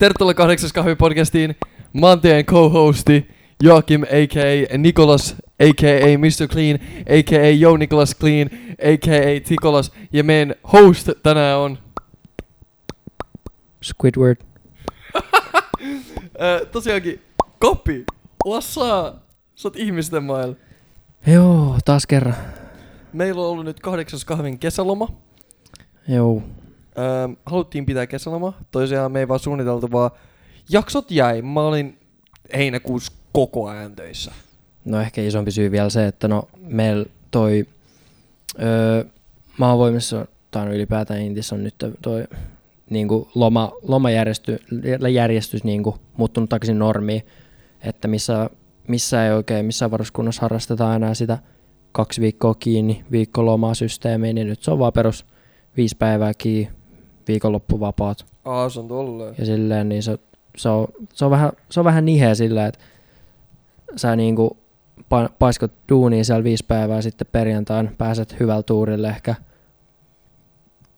Tervetuloa kahdeksas kahvipodcastiin. Mä oon teidän co-hosti Joakim a.k.a. Nikolas a.k.a. Mr. Clean a.k.a. Yo Nicholas Clean a.k.a. Tikolas. Ja meidän host tänään on... Squidward. Äh, tosiaankin, Kopi, what's up? Sä oot ihmisten mailla. Joo, taas kerran. Meillä on ollut nyt kahdeksas kahvin kesäloma. Joo. Ähm, haluttiin pitää kesäloma. Toisiaan me ei vaan suunniteltu, vaan jaksot jäi. Mä olin heinäkuussa koko ajan töissä. No ehkä isompi syy vielä se, että no meillä toi öö, maavoimissa tai no ylipäätään Intissä on nyt toi niinku loma, lomajärjestys järjestys niinku muuttunut takaisin normiin, että missä, missä ei oikein, missä varuskunnassa harrastetaan enää sitä kaksi viikkoa kiinni, viikko lomaa systeemiä, niin nyt se on vaan perus viisi päivää kiinni, viikonloppuvapaat. Aa, se on tolleen. Ja silleen niin se, se, on, se, on vähän, se on vähän niheä silleen, että sä niinku pa- paiskot duunia siellä viisi päivää sitten perjantain, pääset hyvällä tuurille ehkä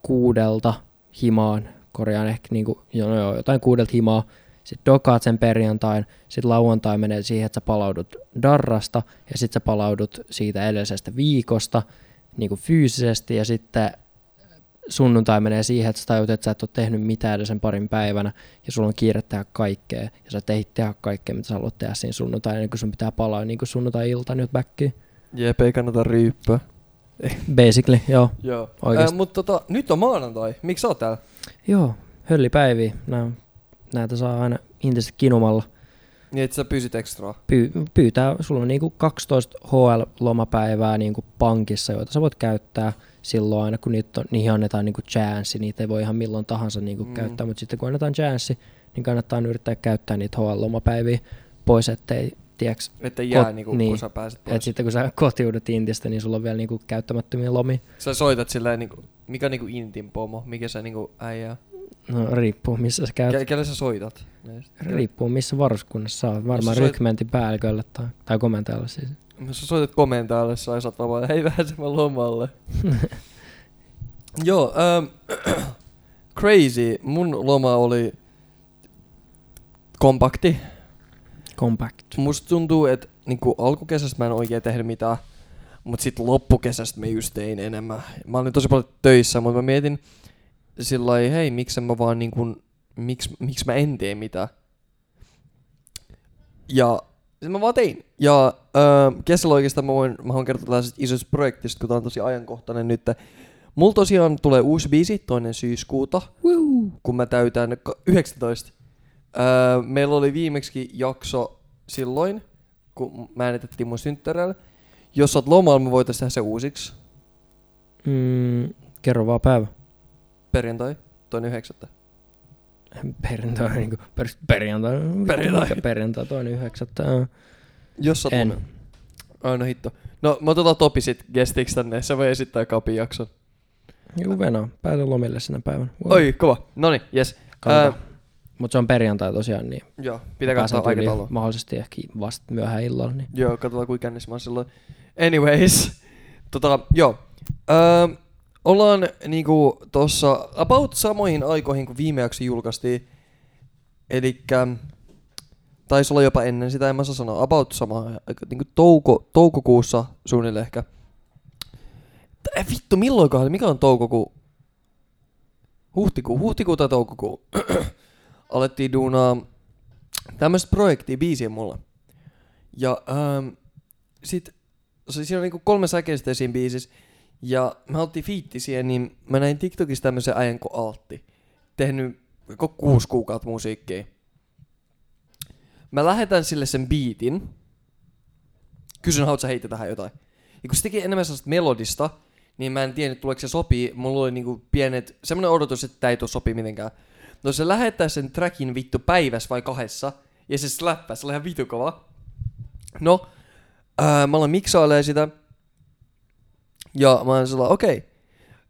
kuudelta himaan, korjaan ehkä niinku, jo, jo, jotain kuudelta himaa, sitten dokaat sen perjantain, sitten lauantai menee siihen, että sä palaudut darrasta, ja sitten sä palaudut siitä edellisestä viikosta niin kuin fyysisesti, ja sitten sunnuntai menee siihen, että sä tajut, että sä et ole tehnyt mitään edes sen parin päivänä, ja sulla on kiire tehdä kaikkea, ja sä tehdit tehdä kaikkea, mitä sä haluat tehdä siinä sunnuntai, niin kun sun pitää palaa niin kuin sunnuntai-ilta nyt backiin. Jep, ei kannata ryyppää. Basically, joo. Joo. Äh, mutta tota, nyt on maanantai. Miksi sä oot täällä? Joo, höllipäiviä. Nää, näitä saa aina intisesti kinumalla. Niin, että sä pysyt ekstraa. Pyy- pyytää, sulla on niinku 12 HL-lomapäivää niinku pankissa, joita sä voit käyttää silloin aina, kun niitä on, niihin annetaan niinku chanssi. Niitä ei voi ihan milloin tahansa niinku Mm. käyttää, mutta sitten kun annetaan chanssi, niin kannattaa yrittää käyttää niitä HL-lomapäiviä pois, ettei, tiiäks, Että jää Kot- niinku, kun niin. sä pääset pois. että sitten kun sä kotiudut Intistä, niin sulla on vielä niinku käyttämättömiä lomia. Sä soitat silleen niinku, mikä on niinku intin pomo, mikä sä niinku äijää. No riippuu missä sä käyt. Ke- kelle sä soitat? Riippuu missä varuskunnassa sä oot. Varmaan soit- rykmentin päällikölle tai, tai komentajalle siis. Jos sä soitat komentajalle, sä saat vaan, hei vähän mä lomalle. Joo, ähm, crazy. Mun loma oli kompakti. Compact. Musta tuntuu, että niinku alkukesästä mä en oikein tehnyt mitään, mutta sitten loppukesästä mä just tein enemmän. Mä olin tosi paljon töissä, mutta mä mietin sillä hei, miksi mä vaan niinku, miksi, miksi mä en tee mitään. Ja sit mä vaan tein. Ja äh, kesällä oikeastaan mä voin, mä voin kertoa tällaisesta isosta projektista, kun tää on tosi ajankohtainen nyt. Mulla tosiaan tulee uusi biisi toinen syyskuuta, Woo. kun mä täytän ka- 19. Öö, meillä oli viimeksi jakso silloin, kun mä äänitettiin mun synttäreillä. Jos sä oot lomalla, me voitais tehdä se uusiksi. Mm, kerro vaan päivä. Perjantai, toinen yhdeksättä. Perjantai, niinku, per, perjantai. Perjantai. Perjantai, toinen yhdeksättä. Jos sä En. lomalla. Ai no hitto. No me otetaan Topi sit gestiksi tänne, se voi esittää kapin jakson. Juu, Venä. Päätän lomille sinä päivänä. Wow. Oi, kova. Noni, yes. Katsotaan. Ää, Mut se on perjantai tosiaan, niin Joo, pitää pääsen katsoa tyyliin aikataulua. mahdollisesti ehkä vasta myöhään illalla. Niin. Joo, katsotaan kuinka kännissä mä oon silloin. Anyways, tota, joo. Öö, ollaan niinku tossa about samoihin aikoihin, kun viime jakso julkaistiin. Elikkä taisi olla jopa ennen sitä, en mä saa sanoa, about sama, niinku touko, toukokuussa suunnilleen ehkä. Äh, vittu, milloinkohan, mikä on toukokuu? Huhtikuu, huhtikuu tai toukokuu. Alettiin duunaa tämmöistä projektia biisiä mulle. Ja ähm, sit siinä on niinku kolme säkeistä siinä biisissä. Ja me haluttiin fiitti siihen, niin mä näin TikTokissa tämmöisen äijän kuin Altti. Tehnyt koko kuusi kuukautta musiikkia. Mä lähetän sille sen biitin. Kysyn, haluatko heittää tähän jotain? Ja kun se teki enemmän sellaista melodista, niin mä en tiennyt, tuleeko se sopii. Mulla oli niinku pienet, semmonen odotus, että tää ei tuu sopii mitenkään. No se lähettää sen trackin vittu päivässä vai kahdessa, ja se släppää, se oli ihan vitu kova. No, ää, mä aloin miksailee sitä, ja mä olen sillä, okei, okay,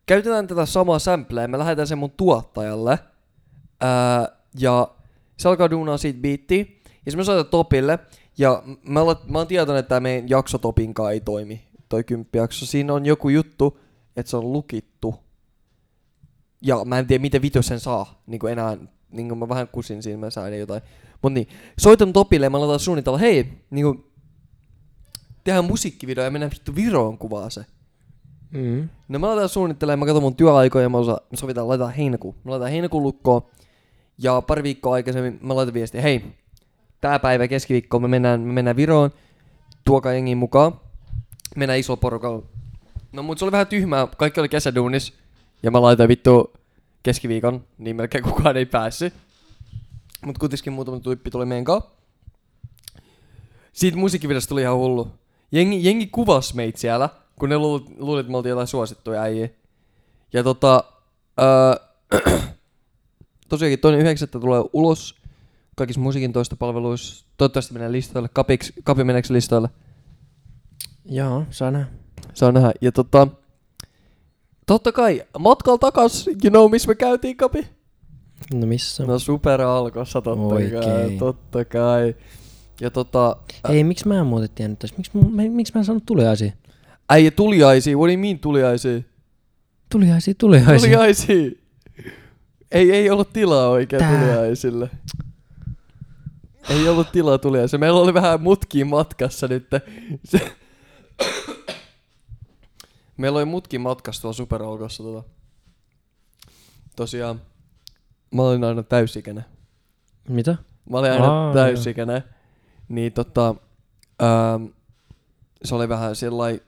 käytetään tätä samaa sampleä, mä lähetän sen mun tuottajalle, ää, ja se alkaa duunaa siitä biittiä, ja sitten mä soitan Topille, ja mä, olet, mä oon tietoinen, että tää meidän jakso Topinkaan ei toimi, toi kymppijakso. Siinä on joku juttu, että se on lukittu. Ja mä en tiedä, miten vitu sen saa niin enää niinku mä vähän kusin siinä, mä sain jotain. Mut niin, soitan Topille ja mä aloitan suunnitella, hei, niinku, tehdään musiikkivideo ja mennään vittu Viroon kuvaa se. Mm. No mä aloitan suunnittelemaan, mä katson mun työaikoja ja mä osa, sovitaan, laitetaan heinäkuun. Mä laitan heinäkuun lukkoon. Ja pari viikkoa aikaisemmin mä laitan viestiä, hei, tää päivä keskiviikko me mennään, me mennään Viroon, tuokaa jengiin mukaan. Mennään isolla porukalla. No mut se oli vähän tyhmää, kaikki oli kesäduunis. Ja mä laitoin vittu keskiviikon, niin melkein kukaan ei päässyt. Mut kuitenkin muutama tyyppi tuli meidän kanssa. Siitä musiikkivideosta tuli ihan hullu. Jengi, jengi kuvas meitä siellä, kun ne luulit, luulit, että me oltiin jotain suosittuja äijä. Ja tota, öö, tosiaankin toinen yhdeksättä tulee ulos kaikissa musiikin toista palveluissa. Toivottavasti menee listoille. Kapiksi, kapi meneekö listoille? Joo, saa nähdä. Saa nähdä. Ja tota, totta kai, matkalla takas, you know, missä me käytiin, Kapi? No missä? No super alkossa, totta kai, Oikein. totta kai. Ja tota, Ei, miksi mä en muuten tiennyt tästä? Miksi, mä- miksi mä en saanut tuliaisia? Äijä tuliaisia, what do you mean tuliaisia? Tuliaisia, tuliaisia. Tuliaisia! Ei, ei ollut tilaa oikein Tää. tuliaisille. Ei ollut tilaa tuliaisille. Meillä oli vähän mutkia matkassa nyt. Se... Meillä oli mutkin matkassa tuolla superalkossa. Tota. Tosiaan, mä olin aina täysikäinen. Mitä? Mä olin aina Aa, täysikäinen. Niin tota, ähm, se oli vähän sellainen,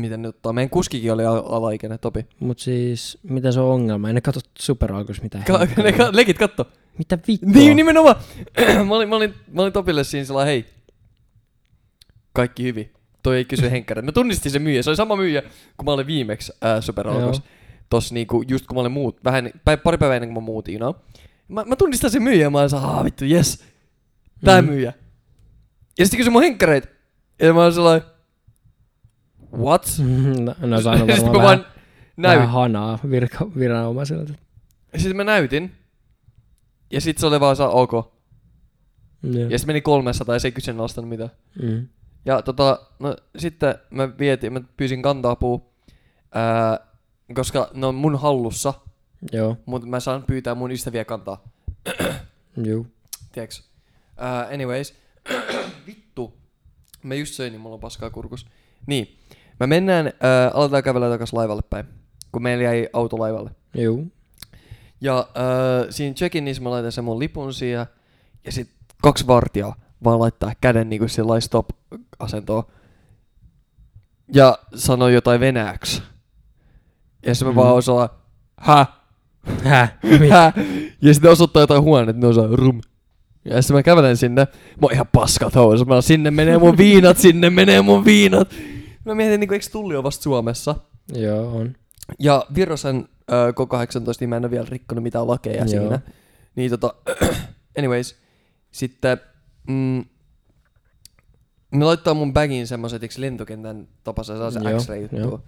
miten nyt ottaa. Meidän kuskikin oli al- alaikäinen, Topi. Mut siis, mitä se on ongelma? Ei ne katso superalkus mitään. Ka- ne ka- legit katto. Mitä vittua? Niin, nimenomaan. mä, olin, mä, olin, mä olin Topille siinä sillä hei, kaikki hyvin. Toi ei kysy henkkärin. Mä tunnistin sen myyjä. Se oli sama myyjä, kun mä olin viimeksi ää, Superalkos. Joo. Tossa niinku, just kun mä olin muut, vähän, pari päivää ennen kuin mä muutin, no. Mä, mä tunnistan sen myyjä ja mä olin saa, vittu, yes. Tää Mm. myyjä. Ja sitten kysyi mun henkkäreitä. Ja mä olin sellainen, what? no, no saanut sitten varmaan mä vähän, näytin. vähän hanaa virka, viranomaisilta. Sitten mä näytin. Ja sit se oli vaan saa ok. Joo. Ja sitten meni 300 ja se ei kyseenalaistanut mitään. Mm. Ja tota, no sitten mä vietin, mä pyysin kanta-apua, ää, koska ne on mun hallussa, Joo, mutta mä saan pyytää mun ystäviä kantaa, juu. tiedätkö? Ää, anyways, vittu, mä just söin, niin mulla on paskaa kurkus. Niin, mä mennään, ää, aletaan kävellä takas laivalle päin, kun meillä jäi auto laivalle. Juu. Ja ää, siinä check-inissä mä laitan sen mun lipun siihen, ja sit kaksi vartijaa vaan laittaa käden niinku sillä stop-asentoon. Ja sanoo jotain venäjäksi. Ja sitten mä Mm. vaan osaan, hä? Häh? Hä? Ja sitten osoittaa jotain huonetta, ne osaa rum. Ja sitten mä kävelen sinne, mä oon ihan paskat housut, mä sinne menee mun viinat, sinne menee mun viinat. Mä mietin, niinku, eikö tulli ole vasta Suomessa? Joo, on. Ja Virosen äh, koko 18 niin mä en ole vielä rikkonut mitään lakeja Joo. siinä. Niin tota, anyways, sitten mm, ne laittaa mun bagin semmoset, eikö lentokentän tapaisen saa se X-ray juttu.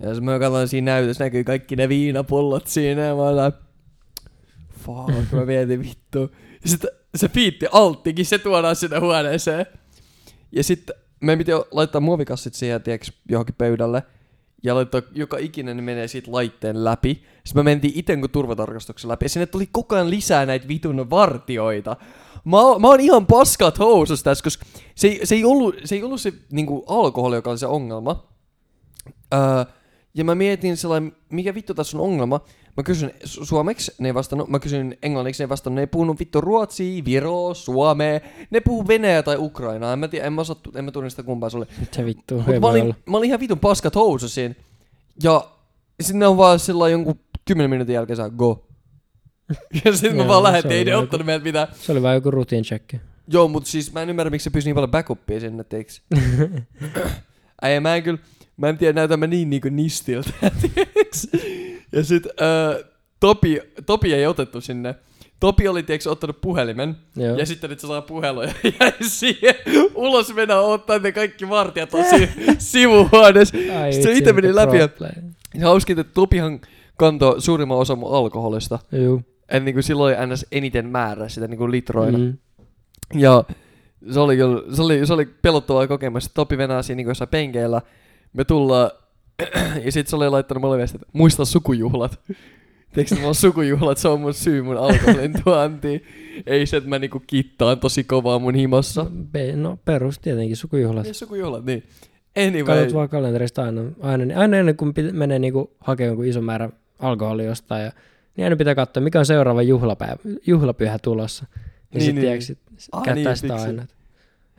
Ja mä katson siinä näytössä, näkyy kaikki ne viinapullot siinä ja mä oon fuck, mä mietin vittu. Ja sitten se fiitti alttikin, se tuodaan sinne huoneeseen. Ja sitten meidän piti laittaa muovikassit siihen, tiedätkö, johonkin pöydälle. Ja laittaa joka ikinen niin menee siitä laitteen läpi. Sitten me mentiin iten kuin turvatarkastuksen läpi. Ja sinne tuli koko ajan lisää näitä vitun vartioita. Mä, oon- mä oon ihan paskat housus tässä, koska se, ei- se, ei ollut, se ei ollut se niinku, alkoholi, joka oli se ongelma. Öö, ja mä mietin sellainen, mikä vittu tässä on ongelma. Mä kysyn su- suomeksi, ne ei vastannut. Mä kysyn englanniksi, ne ei vastannut. Ne ei puhunut vittu ruotsia, viroa, suomea. Ne puhuu venäjää tai ukrainaa. En mä, tiedä, en mä, osaa, en mä tunnista kumpaa oli. Mitä vittu? Mut Ei mä, olin, mä olin ihan vitun paskat housu siinä. Ja sinne on vaan sillä jonkun 10 minuutin jälkeen saa go. ja sitten mä vaan oli ei ne ottanut meiltä mitään. Se oli vaan joku routine check. Joo, mutta siis mä en ymmärrä, miksi se pyysi niin paljon backupia sinne, teiks. Äijä, mä en kyllä, mä en tiedä, näytän mä niin niinku nistiltä, tiiäks. Ja sit äh, Topi, Topi ei otettu sinne. Topi oli, tiiäks, ottanut puhelimen. Joo. Ja sitten nyt se saa puheluja ja jäi siihen ulos mennä ottaa ne kaikki vartijat tosi sivuhuoneessa. Ai Sitten se itse meni läpi ja hauskin, että Topihan kantoi suurimman osan mun alkoholista. Juu. Et niinku silloin ns. eniten määrä sitä niinku litroina. Mm. Ja se oli, kyllä, se oli, se oli pelottavaa kokemus. Topi venää siinä niin jossain penkeillä. Me tullaan, ja sit se oli laittanut mulle viestiä, että muista sukujuhlat. Tiedätkö, mulla on sukujuhlat, se on mun syy mun alkoholin tuontiin. Ei se, että mä niinku kittaan tosi kovaa mun himossa. Pe- no perus tietenkin sukujuhlat. Ja sukujuhlat, niin. Anyway. Katsot vaan kalenterista aina, aina, aina ennen kuin pit- menee niinku hakemaan jonkun ison määrän alkoholia jostain. Ja, niin aina pitää katsoa, mikä on seuraava juhlapäivä, juhlapyhä tulossa. Ja Niin, niin, sitten niin, tiedätkö, sit Ah, käyttää niin, sitä aina.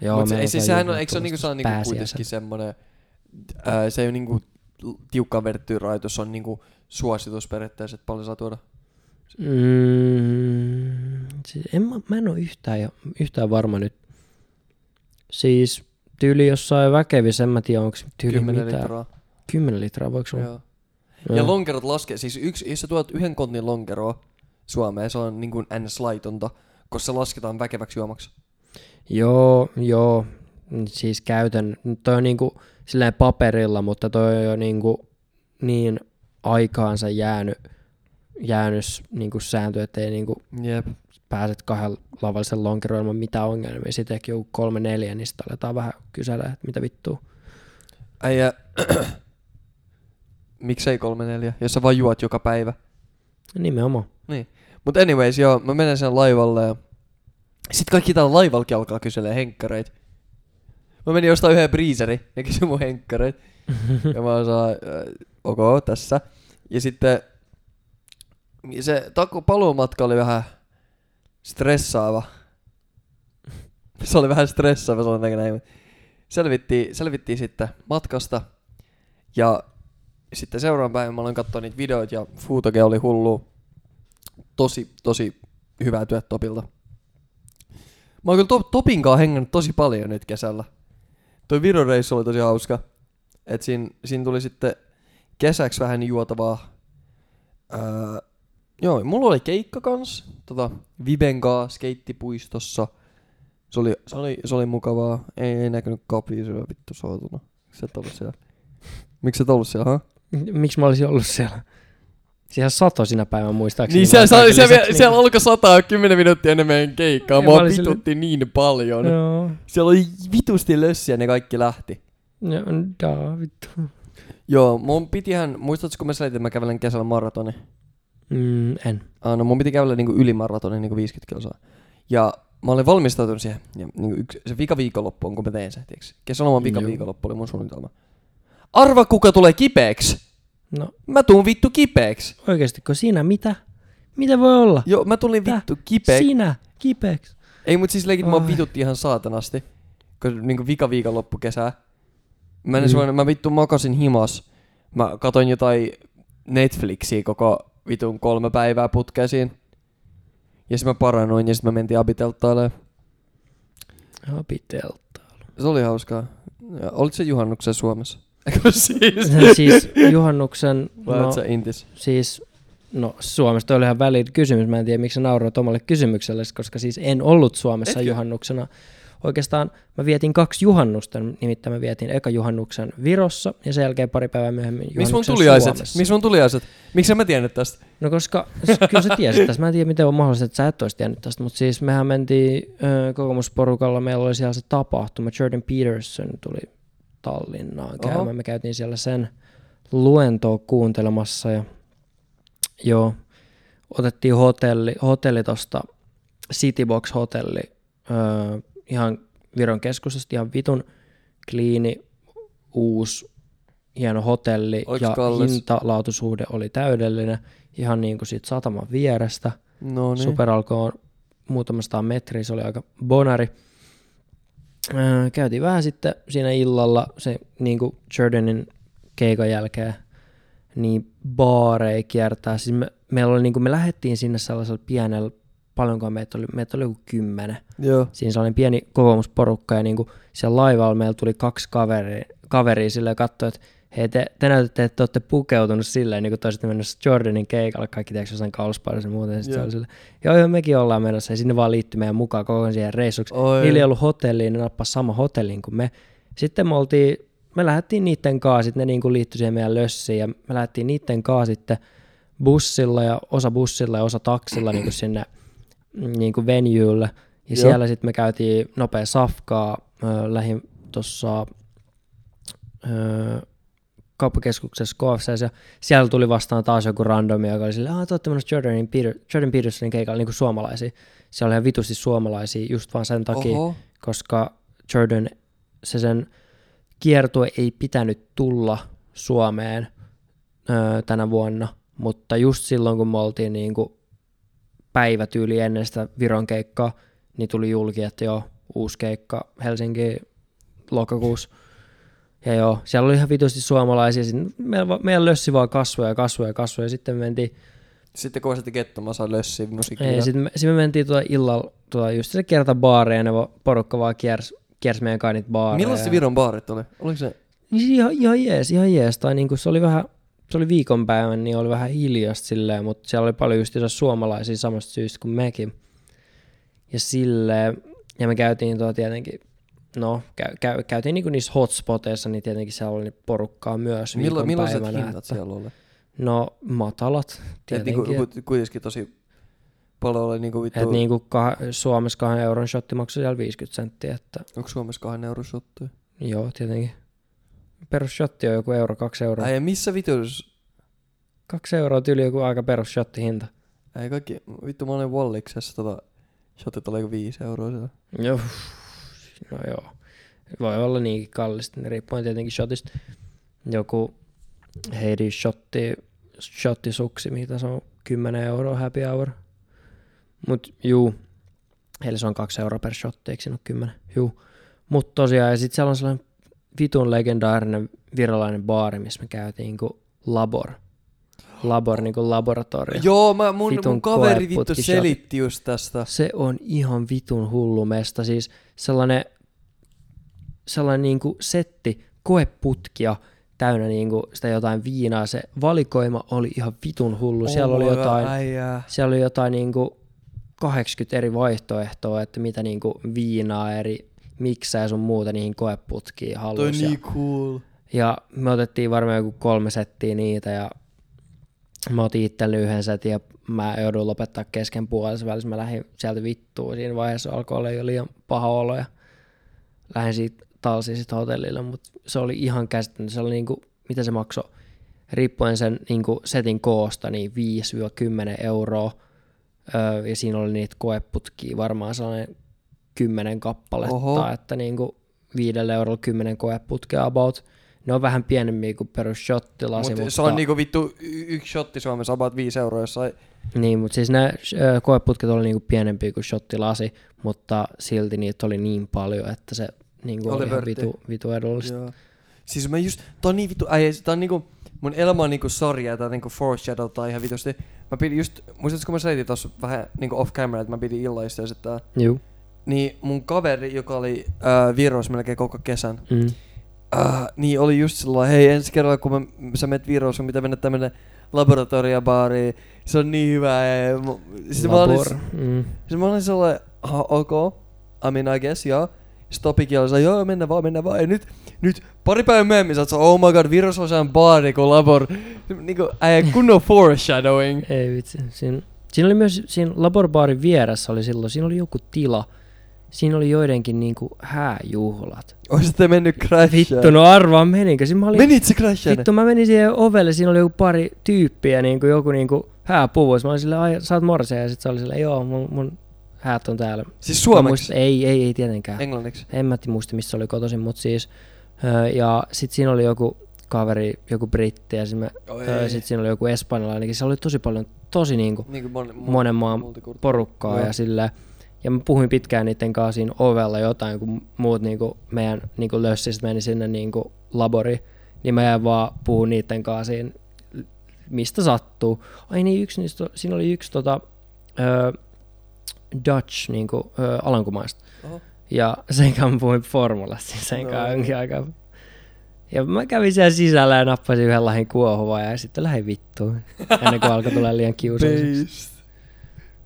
Joo, Mut se, ei, siis sehän on, eikö se ole niinku, se on niinku kuitenkin semmonen, ää, se ei ole niinku tiukkaan vedetty rajoitus, on niinku suositus periaatteessa, että paljon saa tuoda. Mm, siis en, mä, mä en ole yhtään, jo- yhtään varma nyt. Siis tyyli jossain väkevissä, en mä tiedä onko tyyli 10 mitä. litraa. 10 litraa, voiko olla? Joo. Ja lonkerot laskee, siis yksi, jos sä tuot yhden kontin lonkeroa Suomeen, se on niinku ns. laitonta, koska se lasketaan väkeväksi juomaksi. Joo, joo. Siis käytän, toi on niinku silleen paperilla, mutta toi on jo niinku niin aikaansa jäänyt, jäänyt niinku sääntö, ettei niinku Jep. pääset kahden lavallisen lonkeroon ilman mitään ongelmia. Sitten ehkä joku kolme neljä, niin sitten aletaan vähän kysellä, että mitä vittua. Äijä, miksei kolme neljä, jos sä vaan juot joka päivä. Nimenomaan. Mut anyways, joo, mä menen sen laivalle ja sit kaikki täällä laivallakin alkaa kyselee henkkareita. Mä menin jostain yhden breezeri, ne kysyi mun henkkareita. ja mä osaan, äh, ok, tässä. Ja sitten se taku paluumatka oli vähän stressaava. se oli vähän stressaava, sanotaanko näin. Selvittiin, selvittiin sitten matkasta. Ja sitten seuraavan päivän mä aloin katsoa niitä videoita ja Fuutoke oli hullu. Tosi, tosi hyvää työt Topilta. Mä oon kyllä top, Topin kanssa hengännyt tosi paljon nyt kesällä. Toi Viron reissu oli tosi hauska. Et siinä, siinä tuli sitten kesäksi vähän juotavaa. Öö, joo, mulla oli keikka kans. Tota, Viben kanssa skeittipuistossa. Se oli, se oli, se oli mukavaa. Ei, ei näkynyt oli vittu sootuna. Miksi et ollut siellä? Miksi et ollut siellä, ha? Miksi mä olisin ollut siellä? Siellä sato sinä päivänä muistaakseni. Niin siellä, siellä, siellä, lisäksi siellä alkoi sataa 10 minuuttia ennen meidän keikkaa. Mua olin sille- vitutti niin paljon. Joo. Siellä oli vitusti lössiä, ne kaikki lähti. Joo, daa, vittu. Joo, mun pitihän, muistatko kun mä selitin, että mä kävelen kesällä maratoni? Mm, en. Ah, no mun piti kävellä niinku yli maratonin niinku 50 kilsaa. Ja mä olin valmistautunut siihen. Ja niinku yksi, se vika viikonloppu on, kun mä teen se, tiiäks? Kesäloman vika viikonloppu oli mun suunnitelma. Arva kuka tulee kipeäksi? No Mä tuun vittu kipeäksi. oikeestiko sinä mitä? Mitä voi olla? Joo, mä tulin Tää, vittu kipeäksi. Sinä, kipeäksi. Ei mut siis leikit mua Ai. vitutti ihan saatanasti. Kun niinku vika viikonloppu kesää. Mä, Mm. mä vittu makasin himas. Mä katoin jotain Netflixiä koko vitun kolme päivää putkesiin. Ja sitten mä parannuin ja sitten mä mentiin abitelttailemaan. Habitelta. Se oli hauskaa. Olit se juhannuksen Suomessa? Siis? siis juhannuksen, Vai no, Intis? siis, no Suomesta oli ihan väliin kysymys. Mä en tiedä, miksi sä nauroit omalle kysymykselle, koska siis en ollut Suomessa Etkö? juhannuksena. Oikeastaan mä vietin kaksi juhannusta, nimittäin mä vietin eka juhannuksen Virossa ja sen jälkeen pari päivää myöhemmin Missä mun juhannuksen tuliaiset? Suomessa. Missä mun tuliaiset? Miksi mä tiennyt tästä? No koska, kyllä sä tiesit tästä. Mä en tiedä, miten on mahdollista, että sä et olisi tiennyt tästä, mutta siis mehän mentiin ö, kokoomusporukalla, meillä oli siellä se tapahtuma, Jordan Peterson tuli Tallinnaan Oho. käymään. Me käytiin siellä sen luentoa kuuntelemassa ja joo, otettiin hotelli, hotelli tosta Citybox hotelli ö, ihan Viron keskustasta, ihan vitun kliini, uusi, hieno hotelli Oliko ja kallis? hinta-laatusuhde oli täydellinen, ihan niin kuin siitä sataman vierestä. No niin. Superalko on muutamasta metriä, se oli aika bonari. Öö, käytiin vähän sitten siinä illalla se niin kuin Jordanin keikan jälkeen niin baarei kiertää. Siis me, meillä oli, niin kuin, me lähdettiin sinne sellaisella pienellä, paljonko meitä oli, meitä oli joku kymmenen. Joo. Siinä sellainen pieni kokoomusporukka ja niin kuin siellä laivalla meillä tuli kaksi kaveria, kaveria silleen ja katsoi, että hei te, te näytätte, että te olette pukeutunut silleen, niin kuin te olisitte menossa Jordanin keikalle, kaikki tiedätkö jossain kauspaidassa ja muuten. Sitten oli silleen, joo joo mekin ollaan menossa ja sinne vaan liittyi meidän mukaan koko ajan siihen reissuksi. Oi. Niillä ei ollut hotellia, ne nappasi sama hotellin kuin me. Sitten me oltiin, me lähdettiin niiden kanssa, sitten ne niin kuin liittyi siihen meidän lössiin ja me lähdettiin niiden kanssa sitten bussilla ja osa bussilla ja osa taksilla niin kuin sinne niin kuin venuelle. Ja Joo. siellä sitten me käytiin nopea safkaa, lähin tuossa kauppakeskuksessa KFC, ja siellä tuli vastaan taas joku randomi, joka oli silleen, ah, te olette menossa Jordanin, Peter, Jordan Petersonin keikalla, niin kuin suomalaisia. Siellä oli ihan vitusti suomalaisia just vaan sen takia, Oho. koska Jordan, se sen kiertue ei pitänyt tulla Suomeen öö, tänä vuonna, mutta just silloin, kun me oltiin niin kuin päivätyyli ennen sitä Viron keikkaa, niin tuli julki, että joo, uusi keikka Helsinki lokakuussa. Ja joo, siellä oli ihan vitusti suomalaisia, sitten meillä, meillä lössi vaan kasvoja ja kasvoja ja kasvoja, ja sitten me mentiin, Sitten kun sä kettomassa lössiä musiikkia. ei, sitten me, sit me mentiin tuota illalla, tuota just se kerta baariin, ja ne porukka vaan kiersi, kiersi meidän kanssa niitä baareja. Millaiset ja- Viron baarit oli? Oliko se? Niin ihan, ihan jees, ihan jees. Tai niinku se oli vähän, se oli viikonpäivän, niin oli vähän hiljasta silleen, mutta siellä oli paljon just suomalaisia samasta syystä kuin mekin. Ja silleen, ja me käytiin tuo tietenkin, no käy, käy, käytiin niinku niissä hotspoteissa, niin tietenkin siellä oli porukkaa myös Millo, millaiset viikonpäivänä. hinnat että- siellä oli? No matalat, Et tietenkin. niinku, ku- kuitenkin tosi paljon oli niinku vittu, että niinku kah, Suomessa kahden euron shotti maksoi siellä 50 senttiä, että onko Suomessa kahden euron shotteja? joo, tietenkin. Perusshotti on joku euro, kaksi euroa. Ai missä vitus? Kaksi euroa tyyli joku aika perusshotti hinta. Ei kaikki, vittu mä olin Walliksessa tota, shotit oli joku viisi euroa siellä. Joo, no joo. Voi olla niinkin kallista, niin riippuen tietenkin shotista. Joku Heidi shotti, shottisuksi, mitä se on 10 euroa happy hour. Mut juu, eli se on 2 euroa per shotti, eikö siinä ole 10? Juu. Mut tosiaan, ja sit siellä on sellainen vitun legendaarinen virolainen baari, missä me käytiin kuin Labor. Labor niinku laboratorio. Joo, mä, mun, Vitun mun kaveri vittu selitti just tästä. Se on ihan vitun hullu mesta. Siis sellainen, sellainen niinku setti, koeputkia täynnä niinku sitä jotain viinaa. Se valikoima oli ihan vitun hullu. Siellä oli Oh jotain, Äijää. siellä oli jotain niinku 80 eri vaihtoehtoa, että mitä niinku viinaa eri miksää ja sun muuta niihin koeputkiin Toi halusi. Ja- niin cool. ja me otettiin varmaan joku kolme settiä niitä ja mä otin itselleni yhden setin ja mä jouduin lopettaa kesken puolessa välissä. Mä lähdin sieltä vittuun. Siinä vaiheessa alkoi olla jo liian paha olo ja lähdin siitä talsiin sit hotellille, mutta se oli ihan käsittämätöntä. Se oli niinku, mitä se maksoi, riippuen sen niinku setin koosta, niin 5-10 euroa. Öö, ja siinä oli niitä koeputkia varmaan sellainen 10 kappaletta, Oho. että niinku viidellä eurolla 10 koeputkea about. Ne on vähän pienempiä kuin perus shottilasi, Mut mutta, se on niinku vittu yksi shotti Suomessa about 5 euroa jossain. niin, mutta siis ne koeputket oli niinku pienempiä kuin shottilasi, mutta silti niitä oli niin paljon, että se niinku Oli oli, ihan vitu, vitu edullista. Joo. Siis mä just, tää on niin vittu, äijä, tää on niinku, mun elämä on niinku sarja, tää niinku foreshadow tai ihan vitusti. Mä pidin just, muistatko kun mä selitin tossa vähän niinku off camera, että mä pidin illaista ja. Juu. Niin mun kaveri, joka oli äh, Virossa melkein koko kesän, Mm. Äh, niin oli just sillä hei ensi kerralla kun mä, sä menet Viroon, sun pitää mennä tämmönen laboratoriabaariin. Se on niin hyvä. Ja, mu- siis mä olin, Labor. Mm. siis mä olin sellainen, ok, I mean I guess, joo. Sitten Topikin oli sellainen, joo, mennä vaan, mennä vaan. Ja nyt, nyt pari päivän myöhemmin sä oh my god, Virossa on sellainen baari kuin labor. Niinku, äijä kunnon foreshadowing. Ei vitsi. Siinä, siinä oli myös, siinä laborbaarin vieressä oli silloin, siinä oli joku tila. Siinä oli joidenkin niinku hääjuhlat. Oisitte mennyt crashaan. Vittu, no arvaa menikö. Siinä mä olin, Menit sä crashaan? Vittu, mä menin siihen ovelle, siinä oli joku pari tyyppiä, niin kuin joku niin kuin hääpuvus. Mä olin silleen, ai, sä oot morsia, ja sit se oli silleen, joo, mun, mun häät on täällä. Siis suomeksi? muistan- ei, ei, ei tietenkään. Englanniksi? En mä muista, missä se oli kotoisin, mutta siis. Ja sit siinä oli joku kaveri, joku britti, ja sit, mä, Oh, öö, sit siinä oli joku espanjalainenkin. Se oli tosi paljon, tosi niinku Niinku mon, mon, monen maan porukkaa Joo. ja sillä ja mä puhuin pitkään niiden kanssa siinä ovella jotain, kun muut niinku meidän niinku lössistä meni sinne niinku labori, niin mä jäin vaan puhun niiden kanssa siinä, mistä sattuu. Ai niin, yksi niistä, siinä oli yksi tota, ö, Dutch niinku, ö, alankomaista. Oho. Ja sen kanssa mä puhuin formulasta sen No. kanssa jonkin aikaa. Ja mä kävin siellä sisällä ja nappasin yhden lahin kuohuvaa ja sitten lähdin vittuun. Ennen kuin alkoi tulla liian kiusalliseksi.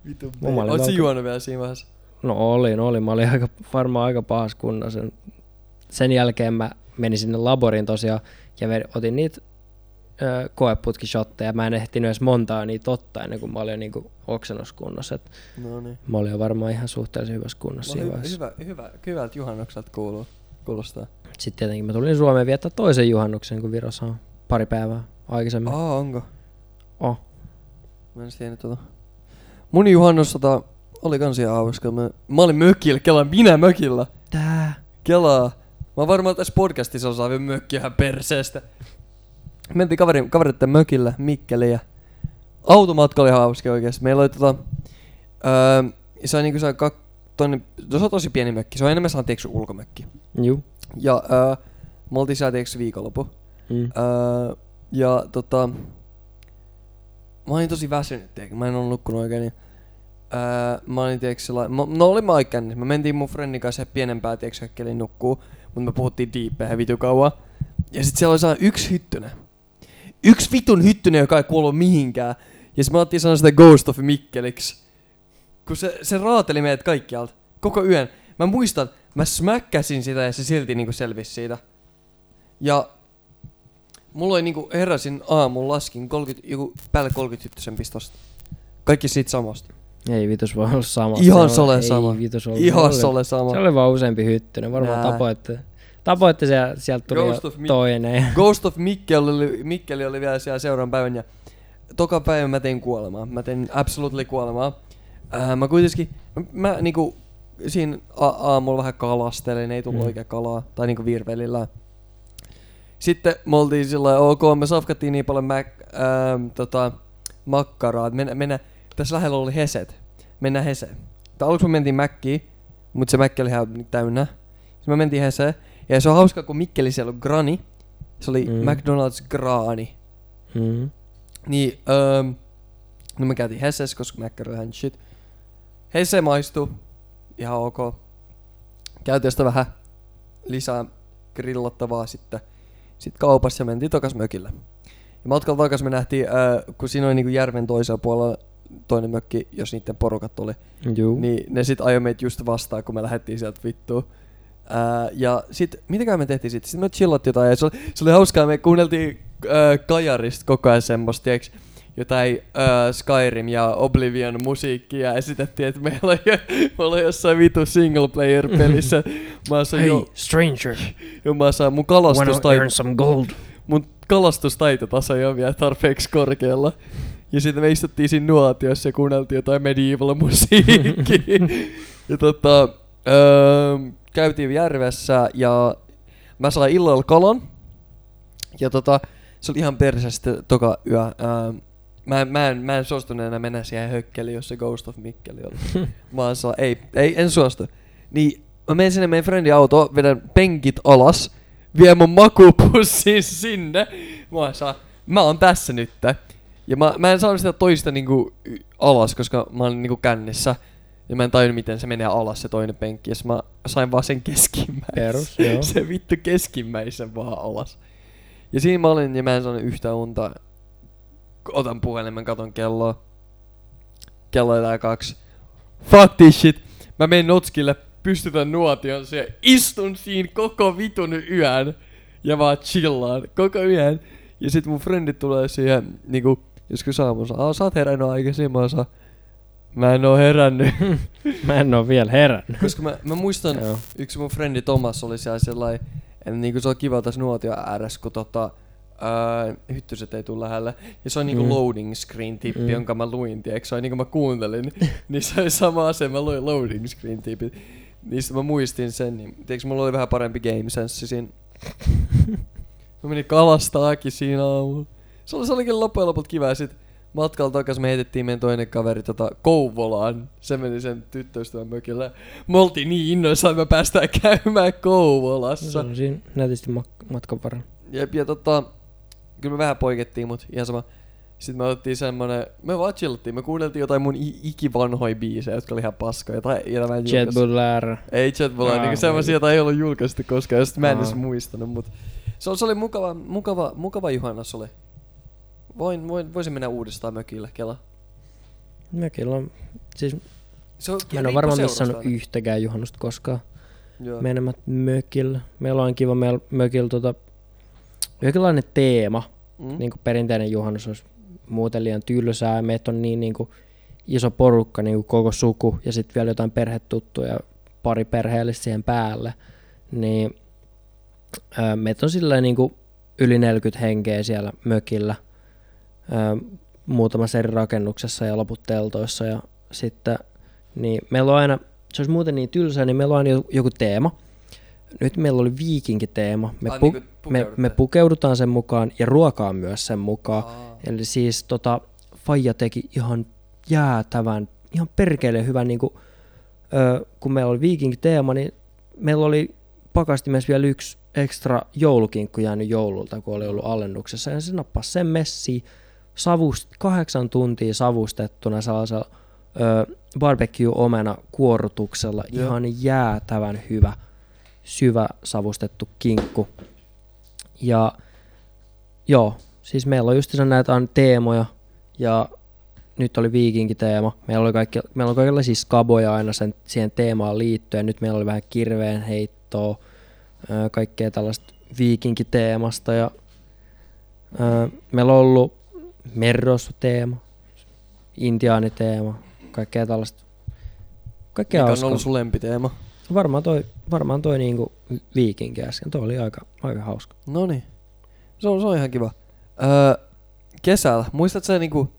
Vitu Mä olin melko- juonut vielä siinä vaiheessa? No olin, olin. Mä olin aika, varmaan aika pahassa kunnossa. Sen, sen jälkeen mä menin sinne laboriin tosiaan ja otin niitä ö, koeputkishotteja. Mä en ehtinyt edes montaa niitä ottaa ennen kuin mä olin niinku oksennuskunnossa. Et No niin. mä olin jo varmaan ihan suhteellisen hyvässä kunnossa siinä Hyvä, vaiheessa. hyvä, hyvä, hyvältä juhannukselta kuuluu. Kuulostaa. Sitten tietenkin mä tulin Suomeen viettää toisen juhannuksen, kun Virossa on pari päivää aikaisemmin. Aa, onko? Oh. Mä en tiennyt tota. Mun juhannus tota, oli kans ihan hauska. Mä, mä olin mökillä, kelaa minä mökillä. Tää. Kelaa. Mä varmaan tässä podcastissa osaa vielä mökkiä ihan perseestä. Mentiin kaveri, kaveritten mökillä Mikkeliin ja automatka oli hauska oikeesti. Meillä oli tota, öö, se on niinku se, kak, toinen, no se on tosi pieni mökki. Se on enemmän sellainen tiedätkö, ulkomökki. Juu. Ja öö, me oltiin siellä tiedätkö, viikonloppu. Mm. Öö, ja tota, mä olin tosi väsynyt, tiedätkö, mä en ollut nukkunut oikein, niin öö, mä olin tiedätkö sellainen, mä, no oli mä oikein, niin mä mentiin mun friendin kanssa pienempää, tiedätkö, hökkeliin nukkuu, mutta me puhuttiin diippejä vitu kauan. Ja sit siellä oli sellainen yksi hyttynen. Yksi vitun hyttynen, joka ei kuulu mihinkään. Ja sit me otettiin sanoa sitä Ghost of Mikkeliksi. Kun se, se raateli meidät kaikkialta. Koko yön. Mä muistan, mä smäkkäsin sitä ja se silti niinku selvisi siitä. Ja mulla oli niinku heräsin aamulla laskin 30, joku päälle 30 hyttysen pistosta. Kaikki siitä samasta. Ei vitus voi olla sama. Ihan Se sole ei sama. vitus ollut. Ihan se oli sama. se oli vaan useampi hyttynen. Varmaan Nää. tapoitte. Tapoitte siellä, sieltä tuli Ghost of toinen. Ghost of Mikkeli oli, Mikkeli oli vielä siellä seuraavan päivän ja toka päivän mä tein kuolemaa. Mä tein absolutely kuolemaa. Äh, mä kuitenkin, mä, mä niinku siinä a- aamulla vähän kalastelin, ei tullut mm. oikein kalaa, tai niinku virvelillä. Sitten me oltiin sillä ok, me safkattiin niin paljon mäk, ähm, tota, makkaraa, että mennä, mennä, tässä lähellä oli Heset, mennään Heseen. Tai aluksi me mentiin Mäkkiin, mutta se Mäkki oli ihan täynnä. Sitten me mentiin Heseen, ja se on hauska, kun Mikkeli siellä on Grani, se oli Mm. McDonald's Graani. Mm. Niin, öö, no me käytiin Hesses, koska Mäkkäri on shit. Hesse maistuu, ihan ok. Käytiin sitä vähän lisää grillattavaa sitten. Sitten kaupassa ja mentiin takas mökille. Ja matkalla takas me nähtiin, öö, kun siinä oli niinku järven toisella puolella toinen mökki, jos niiden porukat oli. Juu. Niin ne sit ajoi meitä just vastaan, kun me lähdettiin sieltä vittuun. Ää, ja sit, mitäkään me tehtiin sit? Sitten me chillattiin jotain ja se oli, se oli hauskaa, me kuunneltiin ää, Kajarista koko ajan semmoista, tiiäks, jotain ää, Skyrim ja Oblivion musiikkia esitettiin, että meillä on, jo, me ollaan jossain vitu single player pelissä. Mä saan Hey, jo, stranger, jo mä saan mun kalastustaito, earn some gold? mun kalastustaitotaso ei ole vielä tarpeeksi korkealla. Ja sitten me istuttiin siinä nuotiossa ja kuunneltiin jotain medieval musiikkia. ja tota, öö, käytiin järvessä ja mä sain illalla kalan. Ja tota, se oli ihan perse sitten toka yö. Öö, mä, en, mä, en, mä en suostunut enää mennä siihen hökkeliin, jos se Ghost of Mikkeli oli. mä oon saa, ei, ei, en suostu. Niin mä menen sinne meidän friendin auto, vedän penkit alas, vie mun makupussin sinne. Mä oon saa, mä oon tässä nyt. Ja mä, mä en saanut sitä toista niinku alas, koska mä olin niinku kännissä. Ja mä en tajunnut, miten se menee alas se toinen penkki. Ja mä sain vaan sen keskimmäisen. Perus, joo. se vittu keskimmäisen vaan alas. Ja siinä mä olin ja mä en saanut yhtään unta. Otan puhelimen, katon kelloa. Kello on kaksi. Fuck this shit. Mä menen Notskille, pystytän nuotion ja istun siinä koko vitun yön. Ja vaan chillaan koko yön. Ja sit mun frendit tulee siihen niinku joskus aamussa. Aa, sä oot herännyt aikaisin. Mä oon Mä en oo herännyt. Mä en oo vielä herännyt. Koska mä, mä muistan, yksi mun frendi Thomas oli siellä sellainen, että niinku se on kiva tässä nuotio ääressä, kun tota, ää, hyttyset ei tule lähelle. Ja se on niinku Mm. loading screen tippi, Mm. jonka mä luin, tiedätkö? Se on niinku mä kuuntelin, niin se oli sama asia, mä luin loading screen tipit. Niistä mä muistin sen, niin tiedätkö, mulla oli vähän parempi game sense siinä. mä menin kalastaakin siinä aamulla. Se, oli, se olikin loppujen lopulta kiva, ja sit matkalla takas me heitettiin meidän toinen kaveri tota, Kouvolaan. Se meni sen tyttöystävän mökille. Me oltiin niin innoissaan, että me päästään käymään Se Kouvolassa. on siinä nätisti mak- matkan varrella. Jep, ja tota, kyllä me vähän poikettiin, mut ihan sama. Sitten me otettiin semmonen, me vaan chillattiin, me kuunneltiin jotain mun ikivanhoja biisejä, jotka oli ihan paskoja. Tai, ja mä en Jet julkaisu- Bull R. Ei Jetbulla, Aa, niinku semmosia, joita ei ollut julkaistu koskaan, sit mä en edes muistanut, mut se, se oli mukava, mukava, mukava juhannus oli. Voin, voin, voisin mennä uudestaan mökille, kela. Mökillä on, siis Se on, mä en riippuu varmaan aina. yhtäkään juhannusta koskaan. Joo. Menemät mökillä. Meillä on kiva meillä mökillä tota, jonkinlainen teema. Mm? Niin kuin perinteinen juhannus olisi muuten liian tylsää. ja Meitä on niin, niin kuin iso porukka, niin kuin koko suku, ja sitten vielä jotain perhetuttuja ja pari perheellistä siihen päälle. Niin meitä on silleen niin kuin yli 40 henkeä siellä mökillä, muutamassa eri rakennuksessa ja loput teltoissa ja sitten niin meillä on aina, se olisi muuten niin tylsää, niin meillä on aina joku teema. Nyt meillä oli viikinkiteema. Me, Ai, pu- niinku me, me pukeudutaan sen mukaan ja ruokaa myös sen mukaan. Aa. Eli siis tota, Faija teki ihan jäätävän, ihan perkeleen hyvän, niin kuin, ö, kun meillä oli viikinkiteema, niin meillä oli pakastimessa vielä yksi ekstra joulukinkku jäänyt joululta, kun oli ollut alennuksessa. Ja se nappasi sen messiin savust, kahdeksan tuntia savustettuna sellaisella ö, barbecue-omena kuorutuksella. Joo. Ihan jäätävän hyvä, syvä savustettu kinkku. Ja joo, siis meillä on just näitä teemoja ja nyt oli viikinkiteema. Meillä oli, kaikki, meillä oli kaikenlaisia skaboja aina sen, siihen teemaan liittyen. Nyt meillä oli vähän kirveen heittoa, kaikkea tällaista viikinkiteemasta ja ö, meillä on ollut merrosu-teema, intiaaniteema, kaikkea tällaista. Kaikkea Mikä on ollut sun lempiteema? Varmaan toi, varmaan toi niinku viikinki äsken. Toi oli aika, aika hauska. No niin. Se on, se on ihan kiva. Öö, kesällä, muistat sä niinku...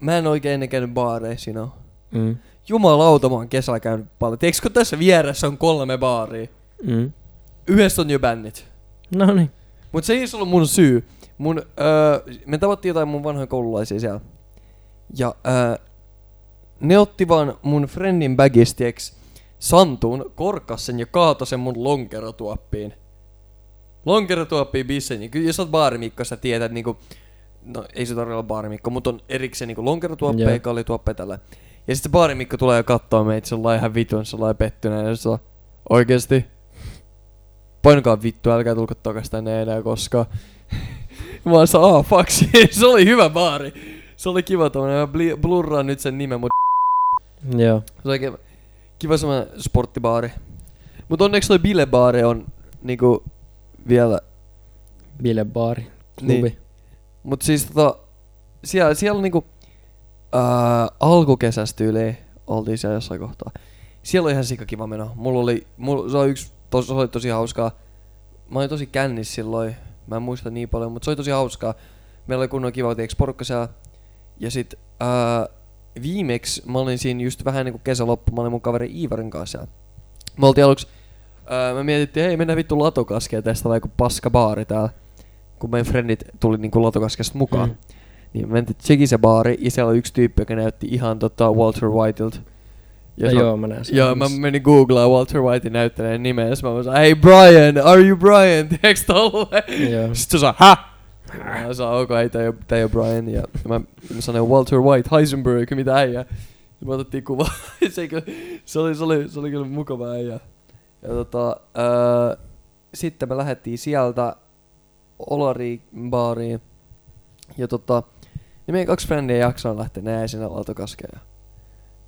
Mä en oikein ennen käynyt baareissa, you know. Mm. Jumalauta, mä oon kesällä käynyt paljon. Tiedätkö, kun tässä vieressä on kolme baaria? Mm. Yhdessä on jo bännit. No niin. Mut se ei ollut mun syy. Mun, öö, me tavattiin jotain mun vanhoja koululaisia siellä. Ja öö, ne otti vaan mun friendin bagistieksi Santuun, korkkas sen ja kaato sen mun lonkerotuoppiin. Lonkerotuoppiin bissen. Ja kyllä jos oot baarimikko, sä tiedät niinku... No ei se tarvitse olla baarimikko, mutta on erikseen niinku lonkerotuoppeja, Joo. kallituoppeja tällä. Ja sitten baarimikko tulee ja kattoo meitä, se on ihan vitun, se on pettyneen. Ja se on oikeesti. Painakaa vittu, älkää tulko takas tänne enää koskaan. Mä oon se, ah fuck, se oli hyvä baari. Se oli kiva tommonen, mä blurraan nyt sen nimen, mutta Joo. se oli kiva, kiva semmonen sporttibaari. Mut onneksi toi bilebaari on niinku vielä, Bilebaari. Klubi. Niin. mut siis tota, siellä, siellä niinku ää, alkukesästä yli oltiin siellä jossain kohtaa. Siellä oli ihan sika kiva meno. Mulla oli, mulla, se oli yksi, tos, se oli tosi hauskaa. Mä olin tosi kännis silloin, mä en muista niin paljon, mutta se oli tosi hauskaa. Meillä oli kunnon kiva, tiiäks, porukka siellä. Ja sit ää, viimeksi mä olin siinä just vähän niinku kesäloppu, mä olin mun kaveri Iivarin kanssa. Me oltiin aluksi, ää, me mietittiin, hei mennään vittu latokaskeen tästä vai joku paska baari täällä. Kun meidän friendit tuli niinku latokaskesta mukaan. Mm. Niin me mentiin tsekin se baari, ja siellä oli yksi tyyppi, joka näytti ihan tota Walter Whiteilta. Ja se- joo, mä näen sen. Joo, mä menin googlaa Walter Whitein näyttelijän nimeä, ja mä sanoin, hey Brian, are you Brian? Tiedätkö tolle? Joo. Sitten se sanoi, häh? Mä okei, okay, tää ei tää ei oo Brian, ja mä, mä sanoin Walter White, Heisenberg, mitä äijä. Ja me otettiin kuva. se, kyllä- se, oli, se, oli, se oli kyllä mukava äijä. Ja tota, öö, sitten me lähdettiin sieltä Olari baariin. Ja tota, niin meidän kaksi frendiä jaksoa lähteä, jäi sinne latokaskeen. Ja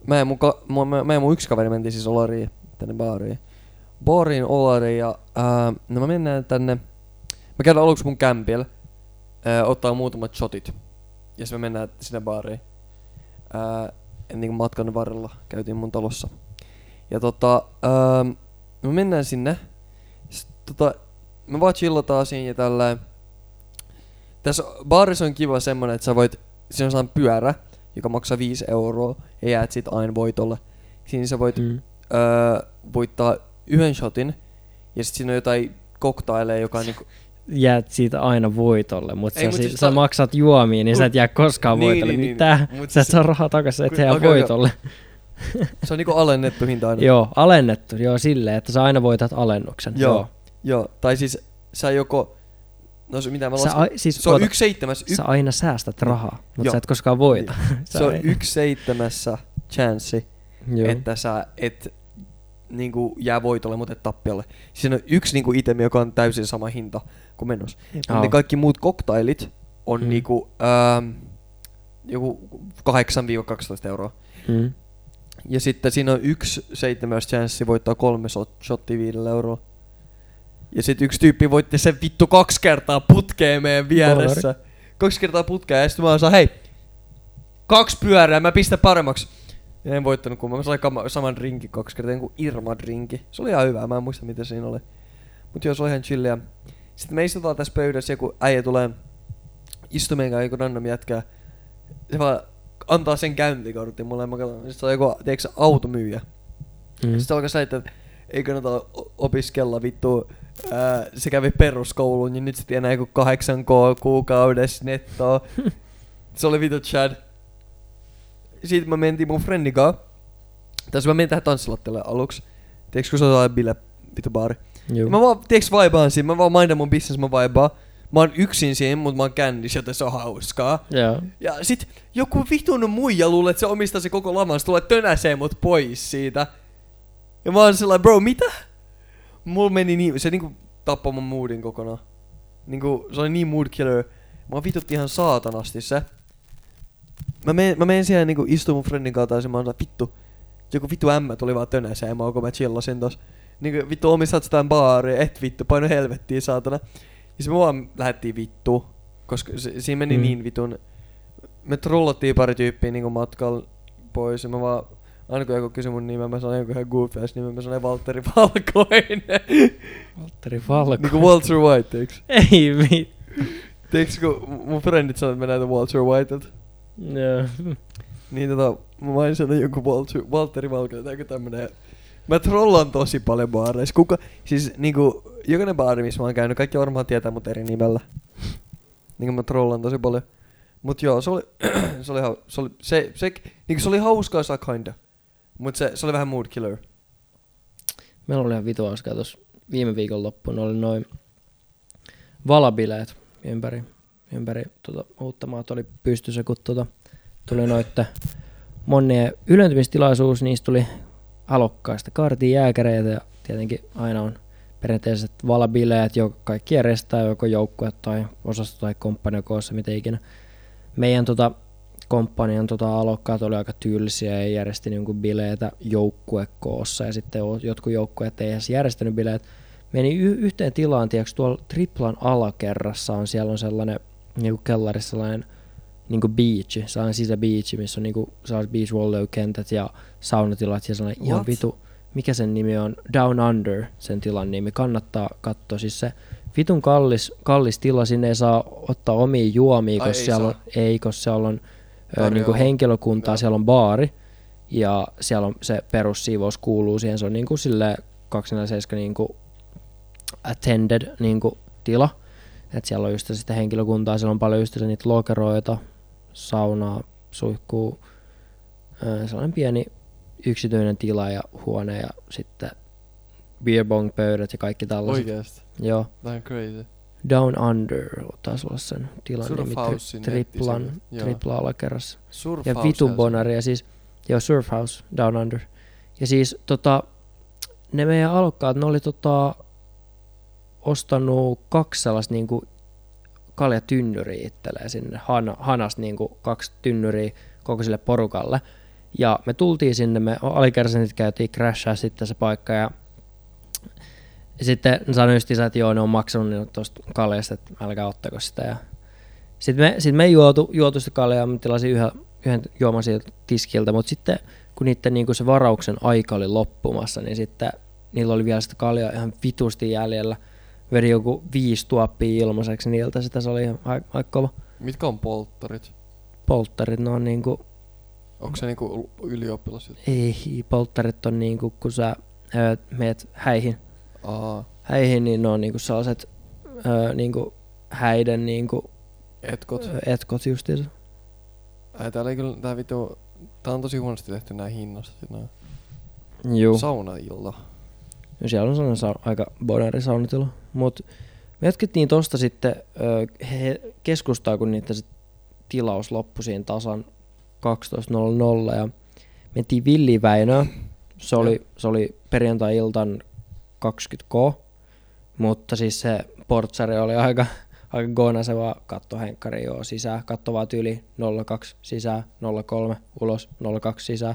Mä ja mun, ka- mä, mä, mä ja mun yksi kaveri mentiin siis Olariin, tänne baariin. Baariin Olariin ja ää, no me mennään tänne. Mä käydään aluksi mun kämpillä. Ää, ottaa muutamat shotit. Ja sitten me mennään sinne baariin. Ää, niin kuin matkan varrella käytiin mun talossa. Ja tota, ää, me mennään sinne. Sit, tota, me vaan chillataan siinä ja tälleen. Tässä baarissa on kiva semmonen, että sä voit, siinä on sellainen pyörä, joka maksaa 5 euroa ja jäät sit aina voitolle. Siinä sä voit Mm. öö, voittaa yhden shotin ja sit siinä on jotain koktaileja, joka on niinku... Jäät siitä aina voitolle, mutta sä, mut si- siis sä ta- maksat juomia, niin sä et jää koskaan Niin, voitolle. niin, niin. Mitä? Mut Sä et siis- saa rahaa takaisin, et jää okei. voitolle. Se on niinku alennettu hinta aina. Joo, alennettu. Joo, silleen, että sä aina voitat alennuksen. Joo. Joo, tai siis sä joko... No se mitä mä lasken... a, siis, se on oota, yksi seitsemäs... Y- sä aina säästät rahaa, mutta Joo. sä et koskaan voita. se on yksi seitsemässä chanssi, Joo. että sä et niinku jää voitolle, mutta et tappiolle. Siinä on yksi niinku itemi, joka on täysin sama hinta kuin menossa. Mutta Aa. ne kaikki muut koktailit on Mm. niinku ähm, joku 8-12 euroa. Mm. Ja sitten siinä on yksi seitsemäs chanssi voittaa kolme shot- shottia viidellä eurolla. Ja sitten yksi tyyppi voitti sen vittu kaksi kertaa putkeen meidän vieressä. Kaksi kertaa putkeen ja sitten mä sanoin, hei, kaksi pyörää, mä pistän paremmaksi. Ja en voittanut, kun mä sain kama- saman drinkin kaksi kertaa, joku Irma-drinki. Se oli ihan hyvä, mä en muista mitä siinä oli. Mut joo, se oli ihan chilliä. Sitten me istutaan tässä pöydässä, joku äijä tulee istumien kanssa joku random jätkää. Se vaan antaa sen käyntikortin mulle ja mä katson. Sitten se on joku, tiedätkö, automyyjä. Mm. Sitten se alkaa selittää, että ei kannata opiskella vittu. Ää, se kävi peruskouluun ja nyt se tienaa joku 8K kuukaudessa nettoa. se oli vittu Chad. Sitten mä mentiin mun friendin kanssa. Tässä mä menin tähän tanssilattialle aluksi. Tiedätkö, kun se on sellainen bile vittu baari. Juu. Mä vaan, tiiäks, vaibaan siinä. Mä vaan mainan mun business, mä vaibaan. Mä oon yksin siinä, mut mä oon kännissä, joten se on hauskaa. Joo. Ja sit joku vitun muija luulee, että se omistaa se koko lavan. Se tulee tönäsee mut pois siitä. Ja mä oon sellainen, bro, mitä? Mulla meni niin, se niinku tappoi mun moodin kokonaan. Niinku, se oli niin mood killer. Mä vitutti ihan saatanasti se. Mä menen, mä menen siellä niinku istuu mun friendin kanssa ja mä oon vittu. Joku vittu ämmä tuli vaan tönäsee, mä kun mä chillasin tos. Niinku vittu omistat sitä baaria, et vittu, paino helvettiin saatana. Ja me vaan lähdettiin vittu, koska se, siinä meni Mm. niin vitun... Me trollattiin pari tyyppiä niinku matkalla pois ja mä vaan... Aina kun joku kysyi mun nimeä, mä sanoin joku ihan goofy ass nimen, mä sanoin Valtteri Valkoinen. Valtteri Valko. niinku Walter White, teiks? Ei mit. Teiks kun mun friendit sanoi, että mä näytän Walter Whiteilta. Niin tota, mä vain sanoin joku Walter, Valtteri Valkoinen tai tämmönen. Mä trollaan tosi paljon baareissa. Kuka, siis niinku, jokainen baari, missä mä oon käynyt, kaikki varmaan tietää mut eri nimellä. Niinku mä trollaan tosi paljon. Mut joo, se oli, se oli, se oli, se, se, niinku se oli hauskaa saa kinda. Mut se, se oli vähän mood killer. Meillä oli ihan vitu hauskaa tuossa viime viikon loppuun. Oli noin valabileet ympäri, ympäri tota, uutta maata oli pystyssä, kun tota, tuli noitte monien ylentymistilaisuus, niistä tuli halokkaista kaartin jääkäreitä ja tietenkin aina on perinteiset valabileet, joko kaikki järjestää joko joukkue tai osasto tai komppania koossa, mitä ikinä. Meidän tota, komppanian tota, alokkaat oli aika tyylisiä ja järjesti niinku bileitä joukkuekoossa ja sitten jotkut joukkueet ei edes järjestänyt bileet. Meni y- yhteen tilaan, tiedätkö, tuolla triplan alakerrassa on, siellä on sellainen niinku kellarissa sellainen niinku beach, sellainen sisäbeach, missä on niinku sellaiset beach kentät ja saunatilat ja sellainen ihan What? vitu, mikä sen nimi on, Down Under, sen tilan nimi, kannattaa katsoa, siis se vitun kallis, kallis tila, sinne ei saa ottaa omia juomia, Ai, koska ei siellä saa. on, ei, koska siellä on ö, niinku henkilökuntaa, Joo. siellä on baari ja siellä on se perussiivous kuuluu siihen, se on niinku sille 247 niinku attended niinku tila, että siellä on just sitä henkilökuntaa, siellä on paljon just niitä lokeroita, saunaa, suihkuu, sellainen pieni yksityinen tila ja huone ja sitten beer bong pöydät ja kaikki tällaiset. Oikeesti. Joo. On crazy. Down Under taisi olla sen tilan nimi triplan, tripla alakerrassa. Surf Ja House vitu Helsinki. bonari ja siis, joo Surf House Down Under. Ja siis tota, ne meidän alokkaat, ne oli tota, ostanut kaksi sellaista niinku kaljatynnyriä itselleen sinne, Han, Hanas niinku kaksi tynnyriä koko sille porukalle. Ja me tultiin sinne, me alikersanit käytiin crashaa sitten se paikka ja sitten ne sanoi just isä, että joo, ne on maksanut niin tuosta kaljasta, että älkää ottako sitä. Ja sitten me, sit me ei juotu, juotu sitä kaljaa, mä tilasin yhden, yhden juoman sieltä tiskiltä, mutta sitten kun niiden niinku se varauksen aika oli loppumassa, niin sitten niillä oli vielä sitä kaljaa ihan vitusti jäljellä. Vedi joku viisi tuoppia ilmaiseksi niiltä, sitä se oli ihan aika, kova. Mitkä on polttarit? Polttarit, ne on niinku, Onko se niinku ylioppilas? ei, polttarit on niinku, kun sä ö, meet häihin, Aa. häihin, niin ne on niinku sellaiset ö, niinku häiden niinku Etkot. etkot justiinsa. Ai täällä ei kyllä tää vitu... Tää on tosi huonosti tehty nää hinnasta. Nää. Juu. Saunailla. Ja siellä on sellainen sa- aika bonari saunatila. Mutta me jatkettiin tosta sitten ö, he keskustaa, kun niiden se tilaus loppui siinä tasan 12.00 ja mentiin Villi Väinöön. Se oli, se oli perjantai-iltan 20k, mutta siis se portsari oli aika, aika gona, se vaan katto henkkari joo sisään, katto vaan tyyli 02 sisään, 03 ulos, 02 sisään.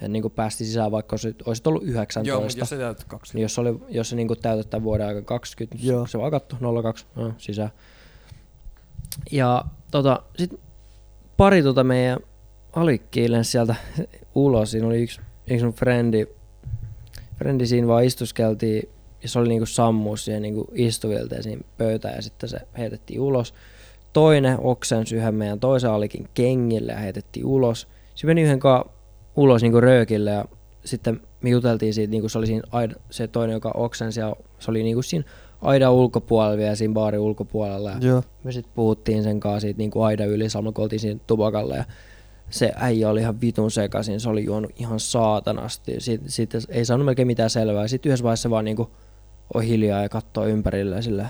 Ja niin kuin päästi sisään, vaikka olisit, olisit ollut 19. Joo, mutta jos sä täytät kaksi. Niin jos, oli, jos se niinku täytät tämän vuoden aika 20, Joo. se vaan katto 02 no, sisään. Ja tota, sit pari tota meidän alikkiilen sieltä ulos. Siinä oli yksi, yksi mun frendi, frendi siinä vaan istuskeltiin ja se oli niinku sammuus siihen niinku siinä pöytään ja sitten se heitettiin ulos. Toinen oksensi yhden meidän toisen alikin kengille ja heitettiin ulos. Se meni yhden kanssa ulos niinku röökille ja sitten me juteltiin siitä, niinku se oli siinä aida, se toinen, joka oksensi ja se oli niinku siinä aidan ulkopuolella vielä siinä baarin ulkopuolella. Ja Joo. me sitten puhuttiin sen kanssa siitä niinku aidan yli, samalla kun oltiin siinä tupakalla ja se äijä oli ihan vitun sekaisin, se oli juonut ihan saatanasti. Sitten, sitten ei saanut melkein mitään selvää. Sitten yhdessä vaiheessa vaan niinku on hiljaa ja katsoo ympärille ja sillä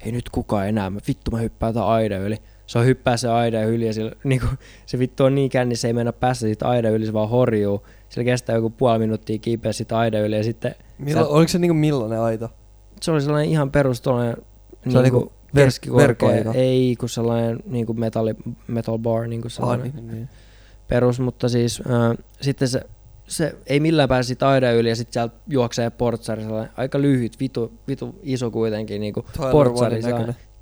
ei nyt kukaan enää, mä vittu mä hyppään tämän aidan yli. Se on hyppää se aidan yli ja sillä, niinku, se vittu on niin kännissä, se ei mennä päästä siitä aidan yli, se vaan horjuu. Sillä kestää joku puoli minuuttia kiipeä siitä aidan yli ja sitten Millo, Sä- oliko se niinku millainen aita? se oli sellainen ihan perus tuollainen on niinku niinku ver- keskikorkea, verkkoaita. ei kun sellainen niinku metalli, metal bar, niinku Ah, sellainen niin, niin. perus, mutta siis äh, sitten se, se ei millään pääse siitä aidan yli ja sitten sieltä juoksee portsari sellainen aika lyhyt, vitu, vitu iso kuitenkin Tyler portsari.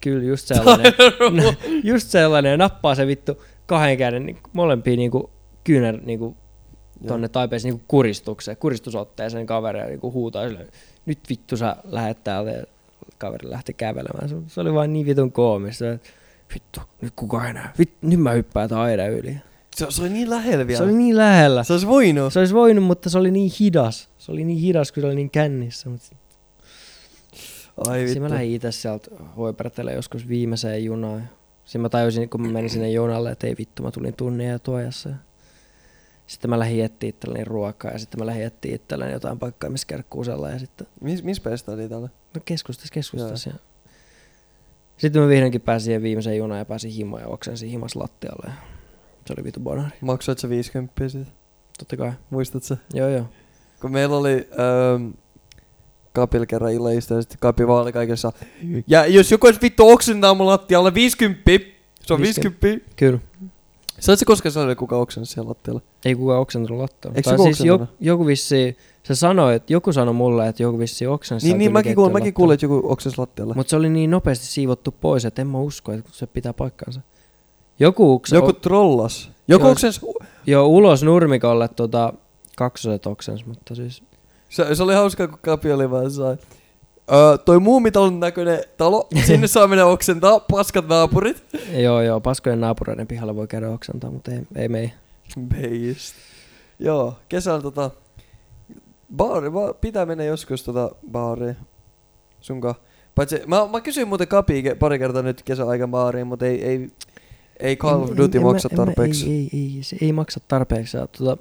Kyllä just sellainen, just sellainen ja nappaa se vittu kahden käden niinku, molempia niinku kyynär niinku tonne taipeeseen niinku kuristukseen, kuristusotteeseen kaveria niinku huutaa sille, nyt vittu sä lähet täältä ja kaveri lähti kävelemään. Se, se oli vaan niin vitun koomista. että Vittu, nyt kukaan enää. Vittu, nyt mä hyppään tämän aidan yli. Se, se oli niin lähellä vielä. Se oli niin lähellä. se olisi voinut. Se olisi voinut, mutta se oli niin hidas. Se oli niin hidas, kun se oli niin kännissä. Mutta Ai Siinä vittu. mä lähdin itse sieltä hoipertelemaan joskus viimeiseen junaan. Siinä mä tajusin, kun mä menin sinne junalle, että ei vittu, mä tulin tunnin ja tuojassa. Sitten mä lähdin etsiä itselleni ruokaa ja sitten mä lähdin etsiä itselleni jotain paikkaa, missä kuusella ja sitten Mis, missä päistä oli täällä? no keskustas, keskustas. Ja... Sitten mä vihdoinkin pääsin siihen viimeiseen junaan ja pääsin himoon ja oksensin himas lattialle. Ja se oli vitu bonari. Maksoit sä 50 siitä? Totta kai. Muistat sä? Joo joo. Kun meillä oli ähm, Kapil kerran illajista ja sitten Kapi vaan oli kaikessa. Ja jos joku olisi vittu oksentaa mun lattialle 50, se on 50. 50. Kyllä. Sä se koskaan sanoa, kuka oksensi siellä lattialla? Ei kukaan oksentanut lattialle. Eikö Tai siis joku, joku vissi, se sanoi, että joku sanoi mulle, että joku vissi oksensi. Niin, niin mäkin kuulin, mäkin kuulin, että joku oksensi lattialle. Mutta se oli niin nopeasti siivottu pois, että en mä usko, että se pitää paikkansa. Joku, ukse, Joku trollas. Joku Joo. oksensi, jo ulos nurmikolle tota, kaksoset oksens, mutta siis se, se oli hauskaa, kun Kapi oli vaan sai. Öö, toi muumitalon näköinen talo, sinne saa mennä oksentaa, paskat naapurit. joo joo, paskojen naapureiden pihalla voi käydä oksentaa, mutta ei, ei mei. Beist. Joo, kesällä tota, baari, va, pitää mennä joskus tota baariin. Sunka. Paitsi, mä, mä kysyin muuten Kapi pari kertaa nyt kesäaikan baariin, mutta ei, ei, ei Call of Duty en- maksa en tarpeeksi. Ei, ei, ei, se ei maksa tarpeeksi. Ja, tota,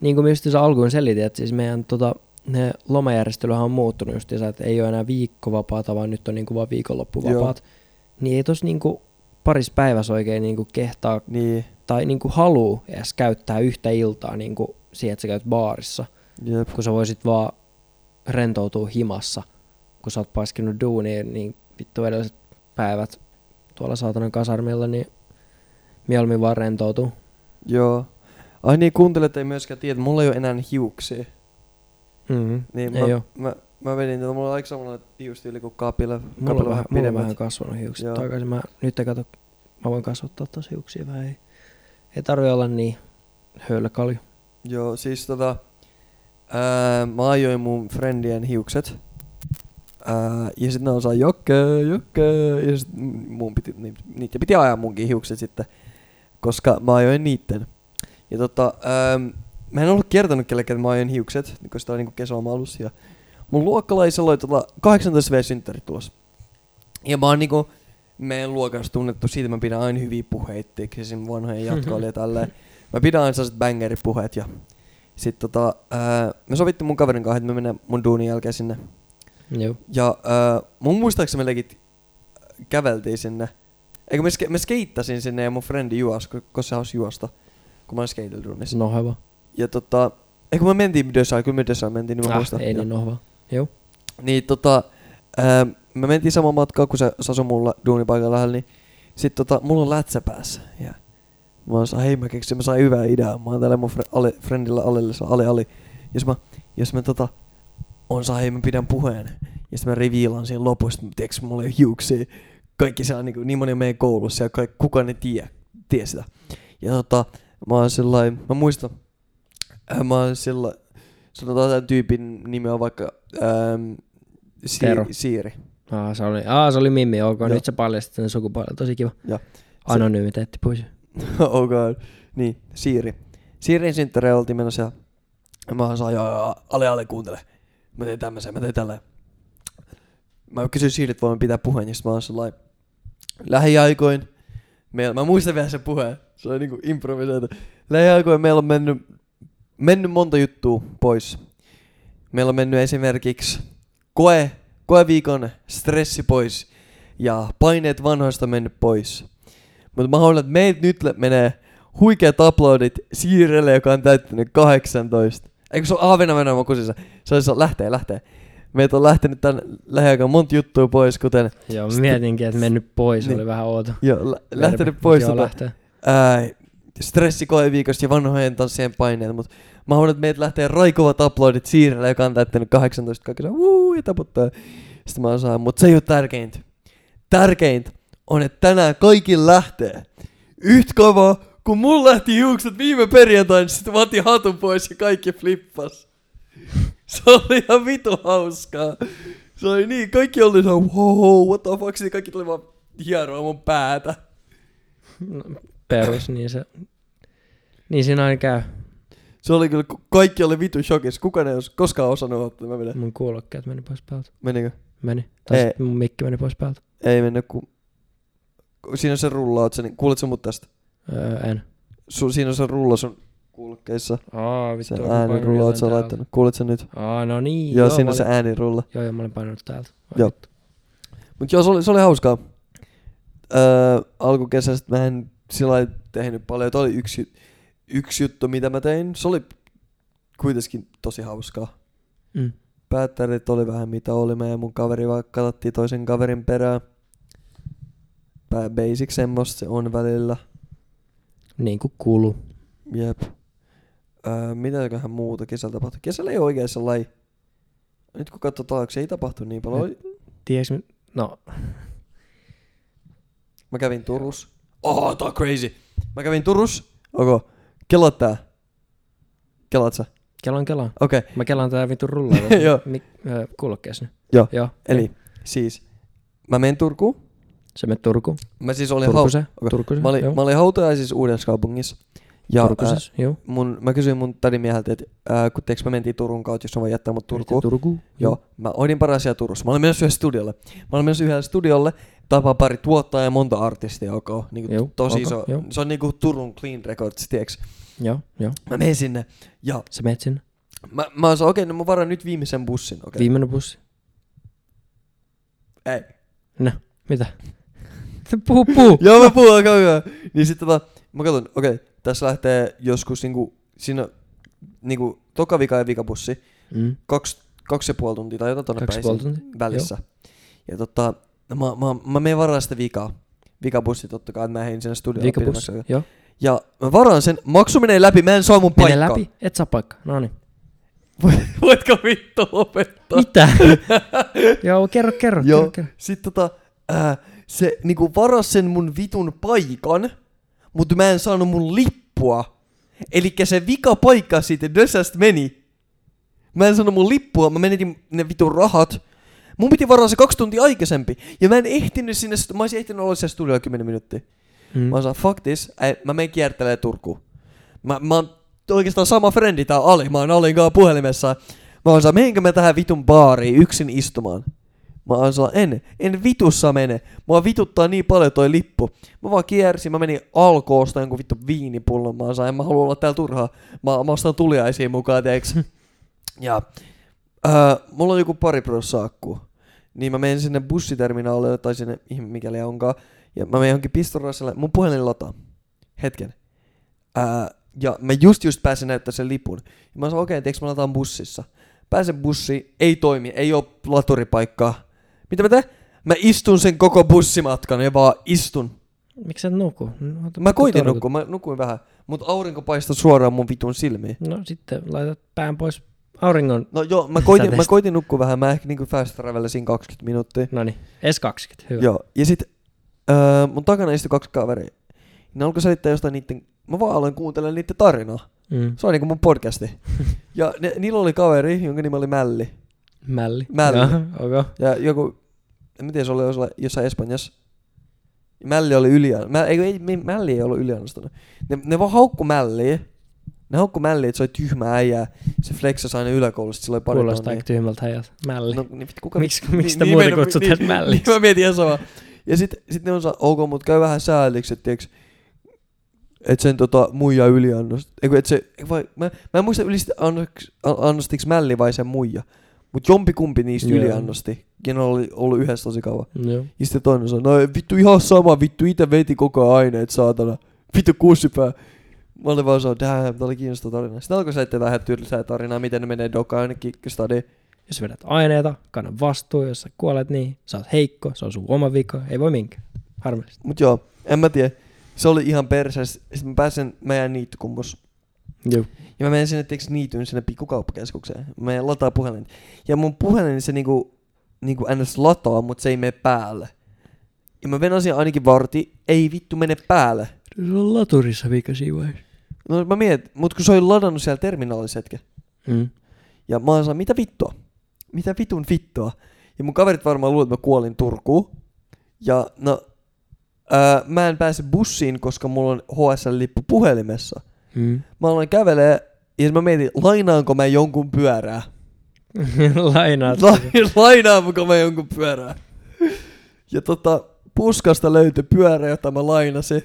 niin kuin just alkuun selitin, että siis meidän tota, ne lomajärjestelyhän on muuttunut just että ei ole enää viikkovapaata, vaan nyt on niinku vaan viikonloppuvapaat. Niin ei tos niinku paris päivässä oikein niinku kehtaa Niin, tai niinku haluu edes käyttää yhtä iltaa niinku siihen, että sä käyt baarissa, jep. kun sä voisit vaan rentoutua himassa, kun sä oot paiskinut duuniin, niin vittu edelliset päivät tuolla saatanan kasarmilla, niin mieluummin vaan rentoutuu. Joo. Ai niin, kuuntelet ei myöskään tiedä, mulla ei ole enää hiuksia. Mm-hmm. Niin Ei mä, oo. mä, mä vedin tätä, mulla on aika samalla hiustyyli kuin Kapilla. Mulla Kapilla on, vähän, mulla on vähän kasvanut hiukset Joo. takaisin. Mä, nyt ei kato, mä voin kasvattaa taas hiuksia vähän. Ei, ei tarvi olla niin höyläkalju. Joo, siis tota, ää, mä ajoin mun friendien hiukset. Ää, ja sitten ne osaa jokke, jokke, ja sit mun piti, ni, niitä piti ajaa munkin hiukset sitten, koska mä ajoin niitten. Ja tota, ää, mä en ollut kertonut kellekään, että mä ajoin hiukset, koska tää oli niinku kesäloma alussa. Ja mun luokkalaisella oli tota 18 v synttärit tulossa. Ja mä oon niinku meidän luokassa tunnettu siitä, että mä pidän aina hyviä puheita, tekisin vanhojen jatkoille ja tälleen. Mä pidän aina sellaiset bangeripuheet ja sit tota, ää, me sovittiin mun kaverin kanssa, että me mennään mun duunin jälkeen sinne. Joo. Ja ää, mun muistaakseni me legit käveltiin sinne. Eikö me, ske- me skeittasin sinne ja mun frendi juos, ko- koska se halusi juosta, kun mä olin skeitelduunissa. Noheva. Ja tota, eikö me mentiin Dösaan, kyllä me Dösaan mentiin, niin mä Ah, muistan. ei Joo. niin noheva. Joo. Niin tota, ää, me mentiin saman matkaa, kun se asui mulla duunipaikan lähellä, niin sit tota, mulla on lätsä päässä. Ja mä oon hei mä keksin, mä sain hyvää ideaa. Mä oon täällä mun fre- ale, friendillä Alelle, Ali Ali. Jos mä, jos mä tota, on saa hei mä pidän puheen. Ja sitten mä reviilaan siinä lopussa, että tiiäks, mulla ei ole hiuksia. Kaikki siellä niin, niin moni on meidän koulussa ja kaikki, kukaan ei tiedä, tiedä sitä. Ja tota, mä oon sellainen, mä muistan, äh, mä oon sellainen, sanotaan tämän tyypin nimi on vaikka ähm, Si- Tero. Siiri. Aa, se oli, aa, se oli Mimmi, ok. Joo. Nyt sä paljastit sen sukupuolen, tosi kiva. Joo. Anonymiteetti pois. oh god. Niin, Siiri. Siirin synttäreen oltiin menossa ja mä oon saa, joo, ale, ale, kuuntele. Mä teen tämmösen, mä teen tälleen. Mä kysyin Siiri, että voin pitää puheen, ja sit mä oon sellainen lähiaikoin. Meillä, mä muistan vielä sen puheen. Se oli niinku improvisoitu. Lähiaikoin meillä on mennyt, mennyt monta juttua pois. Meillä on mennyt esimerkiksi koe, koeviikon stressi pois ja paineet vanhoista mennyt pois. Mutta mä haluan, että meiltä nyt menee huikeat uploadit Siirelle, joka on täyttänyt 18. Eikö se ole Ahvenanmaan mokusissa? Se olisi lähtee, lähtee. Meiltä on lähtenyt tän lähiaikoina monta juttua pois, kuten Joo, Sitten- mietinkin, että mennyt pois, Niin. oli vähän outo. jo, lä- lähtenyt pois joo, tota, lähtee. ää, stressikoeviikosta ja vanhojen tanssien paineet, mutta mä haluan, että meiltä lähtee raikovat uploadit Siirelle, joka on täyttänyt 18. Kaikki saa wuu ja taputtaa. Sitten mä osaan, mutta se ei ole tärkeintä. Tärkeintä on, että tänään kaikilla lähtee. Yhtä kovaa, kun mulla lähti hiukset viime perjantaina, sitten mä otin hatun pois ja kaikki flippas. Se oli ihan vitu hauskaa. Se oli niin, kaikki oli se wow, what the fuck, sitten kaikki tuli vaan hieroa mun päätä. No, perus, niin se... Niin siinä aina käy. Se oli kyllä, kaikki oli vitu shokissa. Kukaan ei olisi koskaan osannut ottaa, mä menen. Mun kuulokkeet meni pois päältä. Menikö? Meni. Tai Ei. mun mikki meni pois päältä. Ei mennyt, kun... Siinä on se rulla, oot sä, niin, kuulet sä mut tästä? Öö, en. Su, siinä on se rulla sun kuulokkeissa. Aa, Se vittu. äänirulla, oot sä laittanut? Kuulet sä nyt? Aa, no niin. Joo, siinä mä on se olin- äänirulla. Joo, joo, mä olin painanut täältä. Ai Joo. vittu. Mut joo, se oli, se oli hauskaa. Öö, alkukesästä mä en sillä tehnyt paljon. Toi oli yksi, yksi juttu, mitä mä tein. Se oli kuitenkin tosi hauskaa. Mm. Päättärit oli vähän mitä oli. Mä ja mun kaveri vaan katsottiin toisen kaverin perään. Pää basic semmoista se on välillä. Niin kuin kuuluu. Jep. Öö, mitäköhän muuta kesällä tapahtui? Kesällä ei oikein sellainen... Nyt kun katsoo taakse, ei tapahtu niin paljon. Tiedätkö, no, Mä kävin Turus. Oh, tää on crazy. Mä kävin Turus. Onko? Kelaat tää. Kelaat sä? kelan kelan. Okei. Okay. Mä kelaan tää vittu rullaa. Joo. Mik- kuulokkeessa nyt. Joo. Joo. Eli siis mä menen Turkuun. Se menee Turkuun. Mä siis olin hau- Turkuseen. okei. Turkuseen. Mä olin, joo. mä olin hautajaisissa Uudessa kaupungissa. Ja ää, Turkusessa, joo. mun, mä kysyin mun tädin mieheltä, että ää, kun teeks mä mentiin Turun kautta, jos mä voin jättää mut Turkuun. Turku. Joo, mä olin paras siellä Turussa. Mä olin menossa yhdelle studiolle. Mä olin menossa yhdelle studiolle, tapaa pari tuottajaa ja monta artistia, ok? Niinku Joo, tosi ok, iso. joo. Se on niinku Turun Clean Records, tiiäks? Joo, joo. Mä menen sinne ja Sä menet sinne. mä, mä okei, okay, no mä varan nyt viimeisen bussin, okei? Okay. Viimeinen bussi. Ei. No, mitä? Puhu, puhu. Joo, mä puhun aika hyvää. Niin sit tota, mä katson, okei, okay, tässä lähtee joskus niinku, siinä niinku toka vika ja vikabussi, Mm. kaksi, kaksi ja puoli tuntia tai jotain Kaksi päin välissä. Ja tota, mä, mä, mä menen varaan sitä vikaa. Vikabussi totta kai, että mä heihin sinne studioon. Pidemmäksi. Joo. Ja mä varaan sen, maksu menee läpi, mä en saa mun Mene paikkaa. läpi. Et saa paikkaa. No niin. Voitko vittu lopettaa? Mitä? Joo, kerro, kerro, Joo. kerro, kerro. Sitten tota, ää, se niinku varas sen mun vitun paikan, mutta mä en saanut mun lippua. Eli se vika paikka siitä Dösästä meni. Mä en saanut mun lippua, mä menetin ne vitun rahat. Mun piti varaa se kaksi tuntia aikaisempi. Ja mä en ehtinyt sinne, mä olisin ehtinyt olla siellä studiolla 10 minuuttia. Mm. Mä oon fuck this, Ei, mä menen kiertelee Turkuun. Mä, mä oon oikeastaan sama frendi tää Ali, mä oon Alin kanssa puhelimessa. Mä oon saa, menenkö mä tähän vitun baariin yksin istumaan? Mä oon saa, en, en vitussa mene. Mua vituttaa niin paljon toi lippu. Mä vaan kiersin, mä menin alkoosta jonkun vittu viinipullon. Mä saa, en mä halua olla täällä turhaa. Mä, mä ostan tuliaisiin mukaan, teeks. Ja öö, mulla on joku pari prossaakkuu. Niin mä menen sinne bussiterminaalille tai sinne, mikäli onkaan. Ja mä menen johonkin pistoraselle. Mun puhelin lataa. Hetken. Ää, ja mä just just pääsin näyttää sen lipun. Ja mä sanoin, okei, okay, mä lataan bussissa. Pääsen bussiin, ei toimi, ei oo laturipaikkaa. Mitä mä teen? Mä istun sen koko bussimatkan ja vaan istun. Miksi sä nuku? No, ota- Mä koitin nukkua, mä nukuin vähän. Mutta aurinko paistoi suoraan mun vitun silmiin. No sitten laitat pään pois auringon. No joo, mä koitin, mä koitin nukkua vähän. Mä ehkä niinku fast travelasin 20 minuuttia. No niin, S20, hyvä. Joo, ja sit öö, mun takana istui kaksi kaveria. Ne alkoi selittää jostain niitten, mä vaan aloin kuuntelemaan niitten tarinaa. Mm. Se on niinku mun podcasti. ja ne, niillä oli kaveri, jonka nimi oli Mälli. Mälli. Mälli. Joo, okay. Ja joku, en tiedä, se oli jossain- jossain Espanjassa. Mälli oli ylian. Mä, ei, ei, Mälli ei ollut yliannostunut. Ne, ne vaan haukku Mälliä. Ne haukku Mälliä, että se oli tyhmä äijä. Se flexasi aina yläkoulusta, sillä oli pari Kuulostaa aika tyhmältä äijältä. Mälli. No, niin, kuka Miksi- vittu- miksi sitä muuten kutsutaan mälliksi? Niin, mä mietin ihan sama. Ja sit, sit ne on saa, ok, mut käy vähän sääliksi, että tiiäks, et sen tota muija yliannost. Eiku, et se, vai, mä, mä en muista an- annostiks mälli vai sen muija. Mut jompikumpi niistä Joo. yliannosti. Ne oli ollut yhdessä tosi kauan. Joo. Ja sitten toinen sanoi, no vittu ihan sama, vittu ite veti koko aineet, saatana. Vittu kuusipää. Mä olin vaan sanonut, damn, tää oli kiinnostava tarina. Sitten alkoi selittää vähän tylsää tarinaa, miten ne menee dokaan ainakin stadi. Jos vedät aineita, kanna vastuu, jos sä kuolet niin, sä oot heikko, se on sun oma vika, ei voi minkään. Harmillista. Mut joo, en mä tiedä. Se oli ihan persees. Sitten mä pääsen, mä jäin niittykummos. Joo. Ja mä menen sinne, tiiäks, niityn sinne pikkukauppakeskukseen. Mä menen lataa puhelin. Ja mun puhelin se niinku, niinku ns lataa, mut se ei mene päälle. Ja mä venasin ainakin varti, ei vittu mene päälle. Se on laturissa siinä vaiheessa. No mä mietin, mut kun se oli ladannut siellä terminaalissa hetken. Mm. Ja mä oon mitä vittua? Mitä vitun vittua? Ja mun kaverit varmaan luulee, että mä kuolin Turkuun. Ja no, ää, mä en pääse bussiin, koska mulla on HSL-lippu puhelimessa. Mm. Mä aloin kävelee ja mä mietin, lainaanko mä jonkun pyörää? Lainaat. La- lainaanko mä jonkun pyörää? Ja tota, puskasta löytyi pyörä, jota mä lainasin.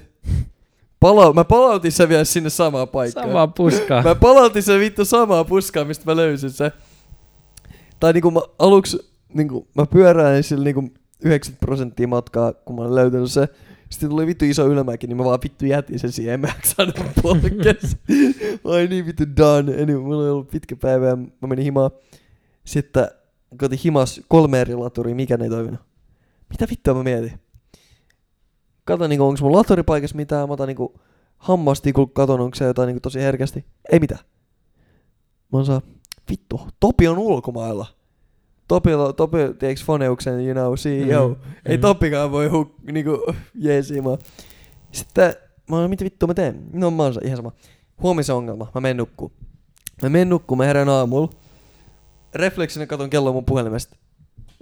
Pala- mä palautin sen vielä sinne samaan paikkaan. Samaa puskaa. Mä palautin sen vittu samaa puskaa, mistä mä löysin se. Tai niinku mä aluksi, niinku mä pyöräilin sillä niinku 90 prosenttia matkaa, kun mä olen löytänyt se. Sitten tuli vittu iso ylämäki, niin mä vaan vittu jätin sen siihen, en mä saanut polkes. Ai niin vittu done. Anyway, mulla oli ollut pitkä päivä ja mä menin himaan. Sitten kotiin himas kolme eri laturia, mikä ne ei toiminut. Mitä vittua mä mietin? Kato niinku, onks mun laturipaikassa mitään, mä otan niinku hammastikul katon, onko se jotain niinku tosi herkästi. Ei mitään. Mä oon saa, vittu, Topi on ulkomailla. Topi, Topi tiedätkö Foneuksen, you know, CEO. Mm, Ei mm. Topikaan voi huk, niinku, jeesimaan. Sitten mä oon, mitä vittua mä teen? No mä oon ihan sama. Huomisen ongelma, mä menen nukkuu. Mä menen nukkuu, mä herään aamulla. Refleksinä katon kelloa mun puhelimesta.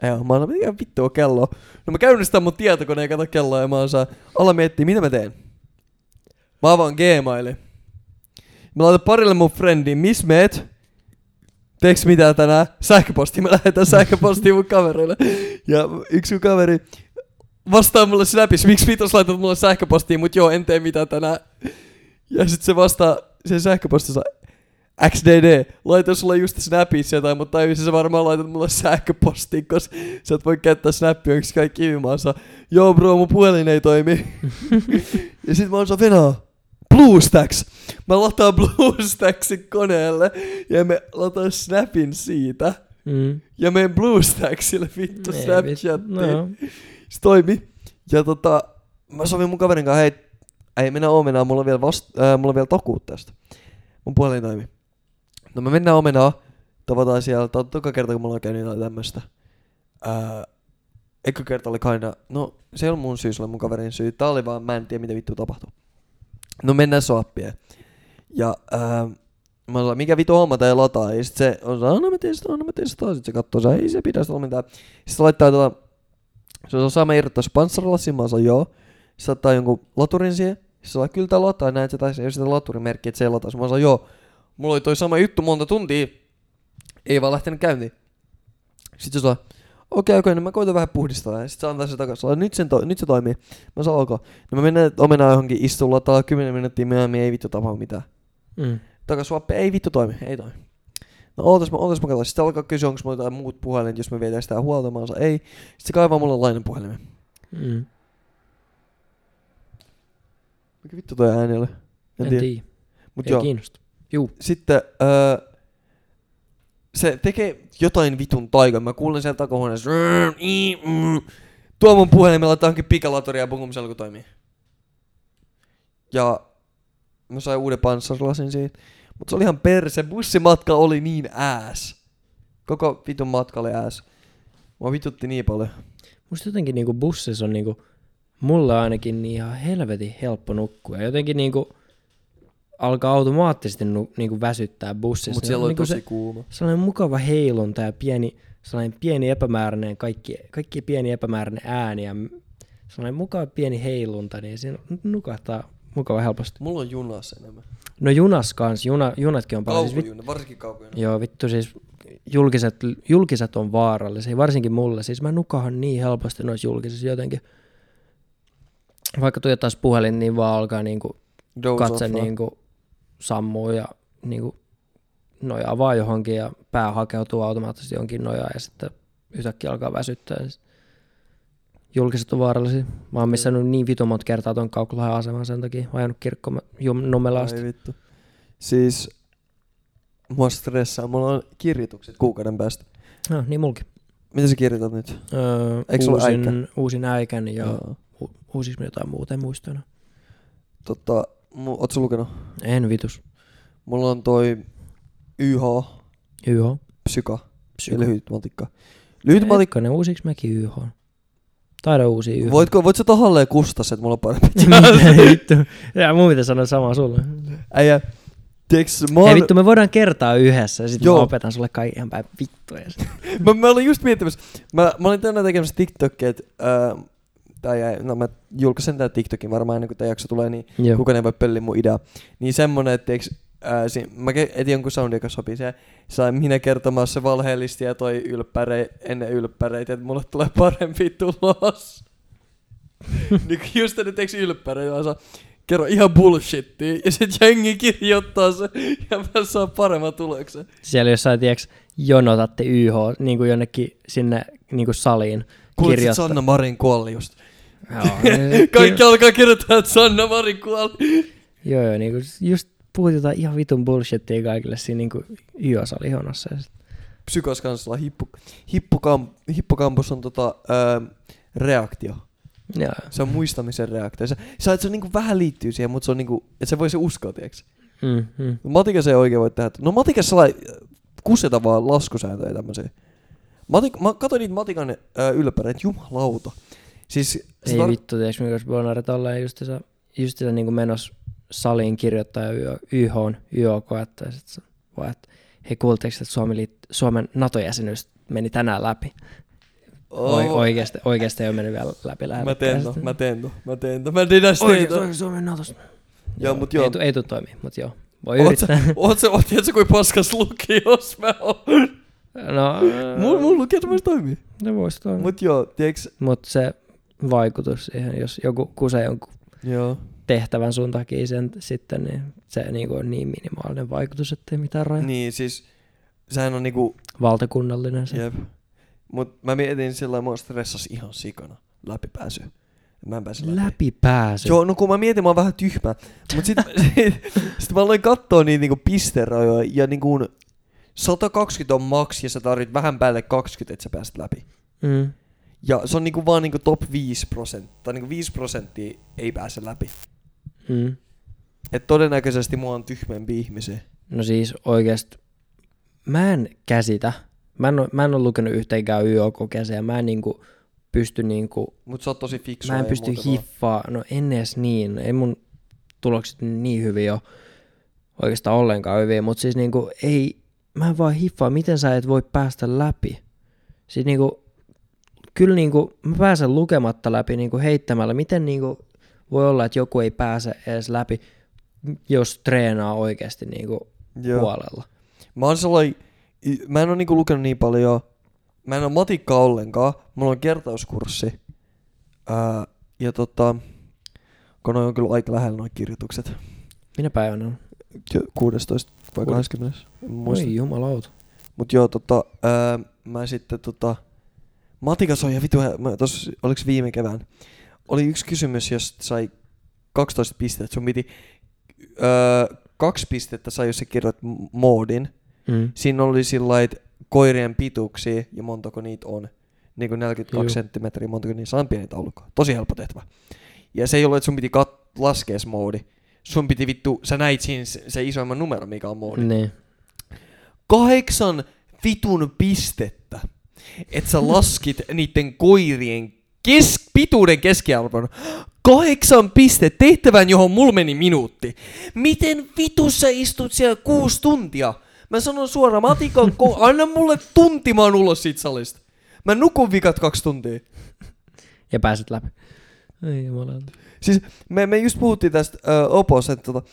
Joo, mä oon, mikä vittu on kello? No mä käynnistän mun tietokoneen ja katon kelloa ja mä oon saa, ala miettiä, mitä mä teen. Mä avaan Gmailin. Mä laitan parille mun friendiin, miss meet? Teeks mitään tänään? Sähköposti. Mä lähetän sähköpostia mun kavereille. Ja yksi mun kaveri vastaa mulle snapissa, miksi vitos laitat mulle sähköpostia, mut joo, en tee mitään tänään. Ja sit se vastaa sen sähköpostissa, XDD, laitan sulle just snapissa jotain, mutta tajusin sä varmaan laitat mulle sähköpostiin, koska sä et voi käyttää snappia, onks kaikki ilmaansa. Joo bro, mun puhelin ei toimi. ja sit mä oon saa. BlueStacks. Mä lataan BlueStacksin koneelle ja me lataan Snapin siitä. Mm. Ja menen BlueStacksille vittu Ei Snapchattiin. vittu, no. Se toimi. Ja tota, mä sovin mun kaverin kanssa, hei, ei mennä omenaan, mulla on vielä, vast, äh, mulla on vielä takuut tästä. Mun puhelin toimi. No me mennään omenaan, tavataan siellä, tää on toka kerta kun mulla on käynyt jotain tämmöstä. Äh, eka kerta oli kinda, no se ei ollut mun syy, se oli mun kaverin syy. Tää oli vaan, mä en tiedä mitä vittu tapahtuu. No mennään soappien. Ja äh, mä sanoin, mikä vitu homma tää ei lataa. Ja sit se on sanonut, no mä sitä, no mä sitä. Sit se katsoo, se ei se pidä sitä mitään. Sitten se laittaa tota, se on saa mä irrottaa se panssarilassin, mä sanoin joo. Se ottaa jonkun laturin siihen. Sitten se on kyllä tää lataa, näet se taisi, jos sitä laturimerkkiä, että se ei lataa. Mä sanoin joo. Mulla oli toi sama juttu monta tuntia. Ei vaan lähtenyt käyntiin. Sitten se sanoo, okei, okei, no mä koitan vähän puhdistaa. Ja sitten se antaa se takaisin. Nyt, sen to, nyt se toimii. Mä sanon, ok. No mä menen omenaan johonkin istuun lataa 10 minuuttia myöhemmin, ei vittu tapahdu mitään. Mm. Takaswappi, ei vittu toimi, ei toimi. No ootas mä, ootas mä katsoin. Sitten alkaa kysyä, onko mulla jotain muut puhelimet, jos me vietään sitä huoltamaan. Ei. Sitten se kaivaa mulle lainan puhelimen. Mm. Mikä vittu toi ääni oli? En, En tiedä. tiedä. Mut Ei joo. kiinnosta. Juu. Sitten öö, se tekee jotain vitun taikaa. Mä kuulen sieltä takahuoneessa. "Rrrr, ii, mm." Tuo mun puhelimella laittaa johonkin pikalatoria ja puhun kun toimii. Ja mä sain uuden panssarilasin siitä. Mut se oli ihan perse. Bussimatka oli niin ääs. Koko vitun matka oli ääs. Mua vitutti niin paljon. Musta jotenkin niinku bussissa on niinku, mulle ainakin niin ihan helvetin helppo nukkua. Jotenkin niinku alkaa automaattisesti nu, niinku väsyttää bussissa. Mut Ne siellä on niinku tosi se, kuuma. sellainen mukava heilunta ja pieni sellainen pieni epämääräinen, kaikki, kaikki pieni epämääräinen ääni ja sellainen mukava pieni heilunta, niin siinä nukahtaa mukava helposti. Mulla on junassa enemmän. No junas kans, juna, junatkin on paljon. Siis vit, Kaukojuna, varsinkin kaukojuna. joo, vittu siis julkiset, julkiset on vaarallisia, varsinkin mulle. Siis mä nukahan niin helposti noissa julkisissa jotenkin. Vaikka tuijottaisi puhelin, niin vaan alkaa niinku Doze katse niinku sammuu ja niinku nojaa vaan johonkin ja pää hakeutuu automaattisesti jonkin nojaan ja sitten yhtäkkiä alkaa väsyttää. Siis Julkiset on vaarallisia. Mä oon missannut niin vitu monta kertaa ton Kauklahden aseman sen takia. Ajanut kirkkoon Nummelaan asti. Ai vittu. Siis mua stressaa. Mulla on kirjoitukset kuukauden päästä. No, niin mulki. Mitä sä kirjoitat nyt? Öö, Eikö uusin, äikä? uusin äikän ja Joo. u- uusis jotain muuta en muista enää. Tota, mu, oot sä lukenut? En vitus. Mulla on toi YH, YH. psyka Psyko. ja lyhyt matikka. Lyhyt matikka. Hetkonen, uusiks mäkin YH? Taida uusi YH. Voitko, voit sä tahalleen kustas, että mulla on parempi Mitä vittu? Ja mun pitäisi sanoa sama sulle. Äijä, tiiäks, mä, Hei oon, vittu, me voidaan kertaa yhdessä ja sitten mä opetan sulle kaikki ihan päin vittuja. mä, mä olin just miettimässä, mä, mä olin tänään tekemässä TikTokia, että äh, tai no mä julkaisen tää TikTokin varmaan ennen kuin tää jakso tulee, niin Joo. kukaan ei voi pölliä mun idea. Niin semmonen, että tiiäks, ää, si- mä etin jonkun soundin, joka sopii se. Sain minä kertomaan se valheellisesti ja toi ylppäre, ennen ylppäreitä, että mulle tulee parempi tulos. niin just ennen teeks ylppäre, ja saa kerro ihan bullshittia, ja sit jengi kirjoittaa se, ja mä saan paremman tuloksen. Siellä jossain, tiiäks, jonotatte YH niin kuin jonnekin sinne niin kuin saliin. Kuulit, Sanna Marin kuoli just. Joo, Kaikki alkaa kirjoittaa, että Sanna Marin kuoli. Joo, joo, niin kuin just puhut jotain ihan vitun bullshittia kaikille siinä niin kuin sit- Psykos kanssa hippu, hippokam, hippokampus on tota, ää, reaktio. Joo. Se on muistamisen reaktio. Se, se, se on niinku vähän liittyy siihen, mutta se on niinku, että se voi se uskoa, tiiäks. Mm, mm. Matikassa ei oikein voi tehdä. No matikassa lai, kuseta vaan laskusääntöjä tämmöisiä. Matik, mä katsoin niitä matikan äh, ylppäreitä, jumalauta. Siis se Ei tar- vittu, tiiäks mikä Bonaret tolleen justiinsa, justiinsa niin menos saliin kirjoittaa YH, YH-koetta ja sit se vaan, että hei kuulitteeko, että Suomi liit- Suomen NATO-jäsenyys meni tänään läpi? Oi, oikeasti, oikeasti ei ole mennyt vielä läpi Mä lähetekään teen to, mä teen to, mä teen to. Mä Oikeasti, to. oikeasti Suomen Natossa. Joo, mut joo. Ei, tu- ei tuu toimii, mut joo. Voi Oot sä, yrittää. oot sä, oot tiedätkö, kuin paskas lukios mä oon? No, Mulla mul lukio tämmöistä toimii. ne vois toimia. Mut, Mut joo, tiiäks, Mut se vaikutus siihen, jos joku kusee jonkun joo. tehtävän sun takia sen sitten, niin se niinku on niin minimaalinen vaikutus, ettei mitään rajoja. Niin siis, sehän on niinku, Valtakunnallinen se. jep. Mut mä mietin sillä mua stressas ihan sikana läpipääsy. Mä en pääse läpi. Läpipääsy. Joo, no kun mä mietin, mä oon vähän tyhmä. Mut sit, sit, sit mä aloin kattoo niitä niinku pisterajoja ja niinku 120 on max ja sä tarvit vähän päälle 20, että sä pääset läpi. Mm. Ja se on niinku vaan niinku top 5 prosenttia, tai niinku 5 prosenttia ei pääse läpi. Mm. Et todennäköisesti mua on tyhmempi ihmisiä. No siis oikeesti, mä en käsitä. Mä en, mä en ole lukenut yhteenkään ja mä en niinku pysty niinku, Mut sä oot tosi fiksu. mä en pysty hiffaa, no en edes niin, ei mun tulokset niin hyvin ole oikeastaan ollenkaan hyviä, mutta siis niinku ei, mä en vaan hiffaa, miten sä et voi päästä läpi. Siis niinku, kyllä niinku, mä pääsen lukematta läpi niinku heittämällä, miten niinku voi olla, että joku ei pääse edes läpi, jos treenaa oikeasti niinku Joo. puolella. Mä oon sellainen, mä en oo niinku lukenut niin paljon, mä en oo matikkaa ollenkaan, mulla on kertauskurssi. Ää, ja tota, kun on kyllä aika lähellä noin kirjoitukset. Minä päivänä on? Jo 16 vai Kuudes- 20. En muista. Oi jumalauta. Mut joo, tota, ää, mä sitten tota, matikas on ja vitu, mä, tos, oliks viime kevään? Oli yksi kysymys, jos sai 12 pistettä, sun piti, ää, kaksi pistettä sai, jos sä kirjoit moodin. Mm. Siinä oli sillä että koirien pituuksia ja montako niitä on. Niin kuin 42 Juu. senttimetriä, montako niissä on pieni taulukko. Tosi helppo tehtävä. Ja se ei ollut, että sun piti kat- laskea se moodi. Sun piti vittu, sä näit siinä se, se isoimman numero, mikä on moodi. Niin. Kahdeksan vitun pistettä. Että sä laskit niiden koirien kes- pituuden keskiarvon. Kahdeksan pistettä tehtävän, johon mulla meni minuutti. Miten vitu sä istut siellä kuusi tuntia? Mä sanon suoraan, Matikan, ko- anna mulle tunti, mä oon ulos siitä salista. Mä nukun vikat kaksi tuntia. Ja pääset läpi. Ei jumalauta. Siis me, me just puhuttiin tästä ö, Opos, että tota,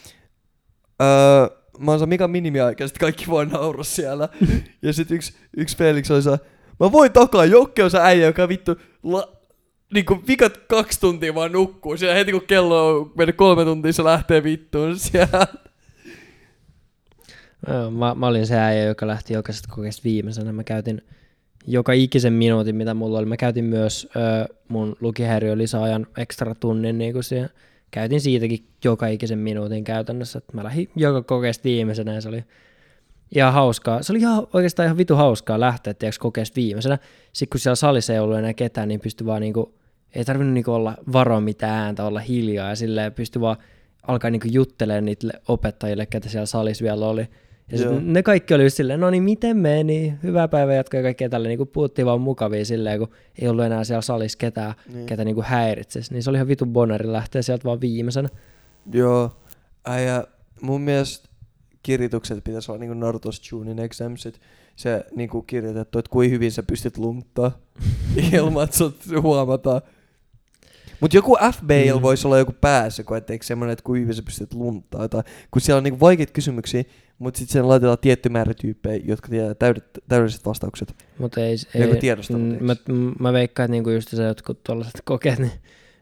ö, mä oon Mikan minimiaika, ja sit kaikki voi nauraa siellä. ja sit yksi, yksi Felix oli se, mä voin takaa, Jokke on se äijä, joka vittu la, niinku vikat kaksi tuntia vaan nukkuu. Siellä heti kun kello on mennyt kolme tuntia, se lähtee vittuun siellä. Mä, mä olin se äijä, joka lähti jokaisesta kokeesta viimeisenä. Mä käytin joka ikisen minuutin, mitä mulla oli. Mä käytin myös ö, mun lukihäiriö lisäajan ekstra tunnin. Niin siihen. Käytin siitäkin joka ikisen minuutin käytännössä. Mä lähdin joka kokeesta viimeisenä ja se oli ihan hauskaa. Se oli ihan, oikeastaan ihan vitu hauskaa lähteä tiiäks, kokeesta viimeisenä. Sitten kun siellä salissa ei ollut enää ketään, niin pystyi vaan niinku, ei tarvinnut niinku olla varoa mitään ääntä, olla hiljaa ja silleen pystyi vaan alkaa niinku juttelemaan niille opettajille, ketä siellä salissa vielä oli. Ja sit Joo. ne kaikki oli just silleen, no niin miten meni, hyvää päivää jatkaa ja kaikkea tälle, niin puhuttiin vaan mukavia silleen, kun ei ollut enää siellä salissa ketään, Niin. ketä niin häiritsisi. Niin se oli ihan vitun boneri lähteä sieltä vaan viimeisenä. Joo. Äijä, mun mielestä kirjoitukset pitäisi olla niinku Naruto's Chunin examsit. Se niinku kirjoitettu, että kuin hyvin sä pystyt lunttaa ilman, että sut huomataan. Mut joku FBL Mm. voisi olla joku päässä, kun etteikö semmonen, että kuin hyvin sä pystyt lunttaa. Tai, kun siellä on niinku vaikeita kysymyksiä, mutta sitten siellä laitetaan tietty määrä tyyppejä, jotka tietää täydet, täydelliset vastaukset. Mutta ei, ei tiedostelu, mm, mä, mä, veikkaan, että niinku just se jotkut tuollaiset kokeet, niin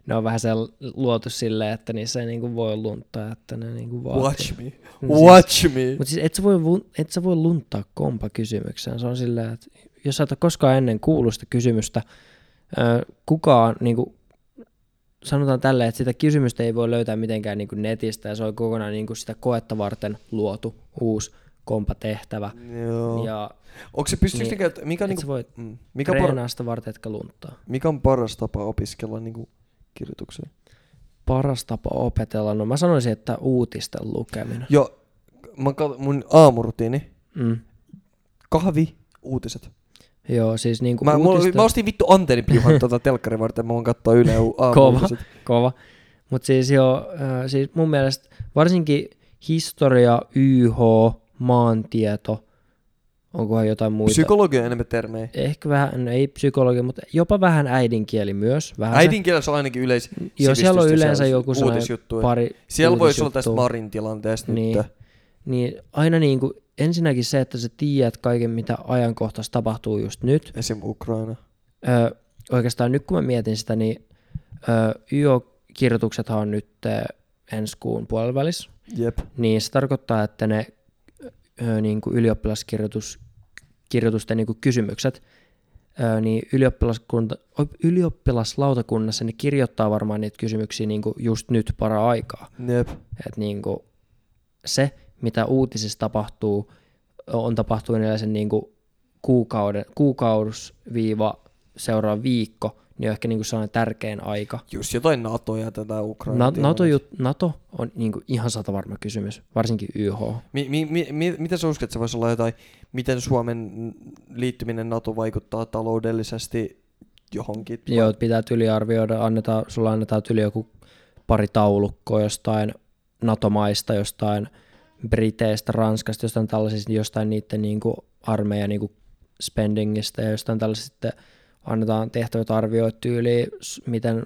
ne on vähän sen luotu silleen, että niissä ei niinku voi lunttaa, että ne niinku vaatii. Watch me. Siis- Watch me. Mutta siis et sä, voi, et sä voi luntaa kompa kysymykseen. Se on silleen, että jos sä et ole koskaan ennen kuullut sitä kysymystä, kukaan, niin kuin, sanotaan tälleen, että sitä kysymystä ei voi löytää mitenkään niin kuin netistä ja se on kokonaan niin kuin sitä koetta varten luotu uusi kompatehtävä. Joo. Ja Onko se pystyykö Niin, niin, käyttä, mikä, on et sä niinku, voi mm, mikä, par, sitä varten, etkä luntaa. mikä on paras tapa opiskella niinku kirjoituksia? Paras tapa opetella, no mä sanoisin, että uutisten lukeminen. Joo, mä kat- mun aamurutiini, Mm. kahvi, uutiset. Joo, siis niin kuin Mä, mulla, uutisten... mä ostin vittu antennipiuhan tota telkkarin varten, mä voin katsoa Yle Kova. Kova. Mutta siis joo, siis mun mielestä varsinkin historia, YH, maantieto, onkohan jotain muita. Psykologia on enemmän termejä. Ehkä vähän, no ei psykologia, mutta jopa vähän äidinkieli myös. Vähän Äidinkielessä on ainakin yleis Joo, siellä on yleensä siellä joku sellainen uutisjuttuja. pari Siellä voisi olla tästä. Marin tilanteesta Niin. nyt. Niin aina niin kuin, ensinnäkin se, että sä tiedät kaiken, mitä ajankohtaisesti tapahtuu just nyt. Esim. Ukraina. Ö, oikeastaan nyt kun mä mietin sitä, niin ö, YO-kirjoituksethan on nyt ö, ensi kuun puolivälissä. Jep. Niin se tarkoittaa, että ne niin kuin ylioppilaskirjoitus, kirjoitusten niin kuin kysymykset, niin ylioppilaskunta, ylioppilaslautakunnassa ne kirjoittaa varmaan niitä kysymyksiä niin kuin just nyt para aikaa. Jep. Et niin kuin se, mitä uutisissa tapahtuu, on tapahtunut yleensä niin kuin kuukauden, kuukaudus viiva seuraava viikko, niin on ehkä niin kuin sellainen tärkein aika. Just jotain NATO ja tätä Ukraina. Na- NATO, jut, NATO on niin kuin ihan sata varma kysymys, varsinkin YH. Mi, mi, mi, mi, mitä sä uskot, että se voisi olla jotain, miten Suomen liittyminen NATO vaikuttaa taloudellisesti johonkin? Joo, pitää yliarvioida, annetaan, sulla annetaan yli joku pari taulukkoa jostain NATO-maista, jostain Briteistä, Ranskasta, jostain tällaisista, jostain niiden niin kuin armeijan niin kuin spendingistä ja jostain tällaisista annetaan tehtävät arvioit tyyliin, miten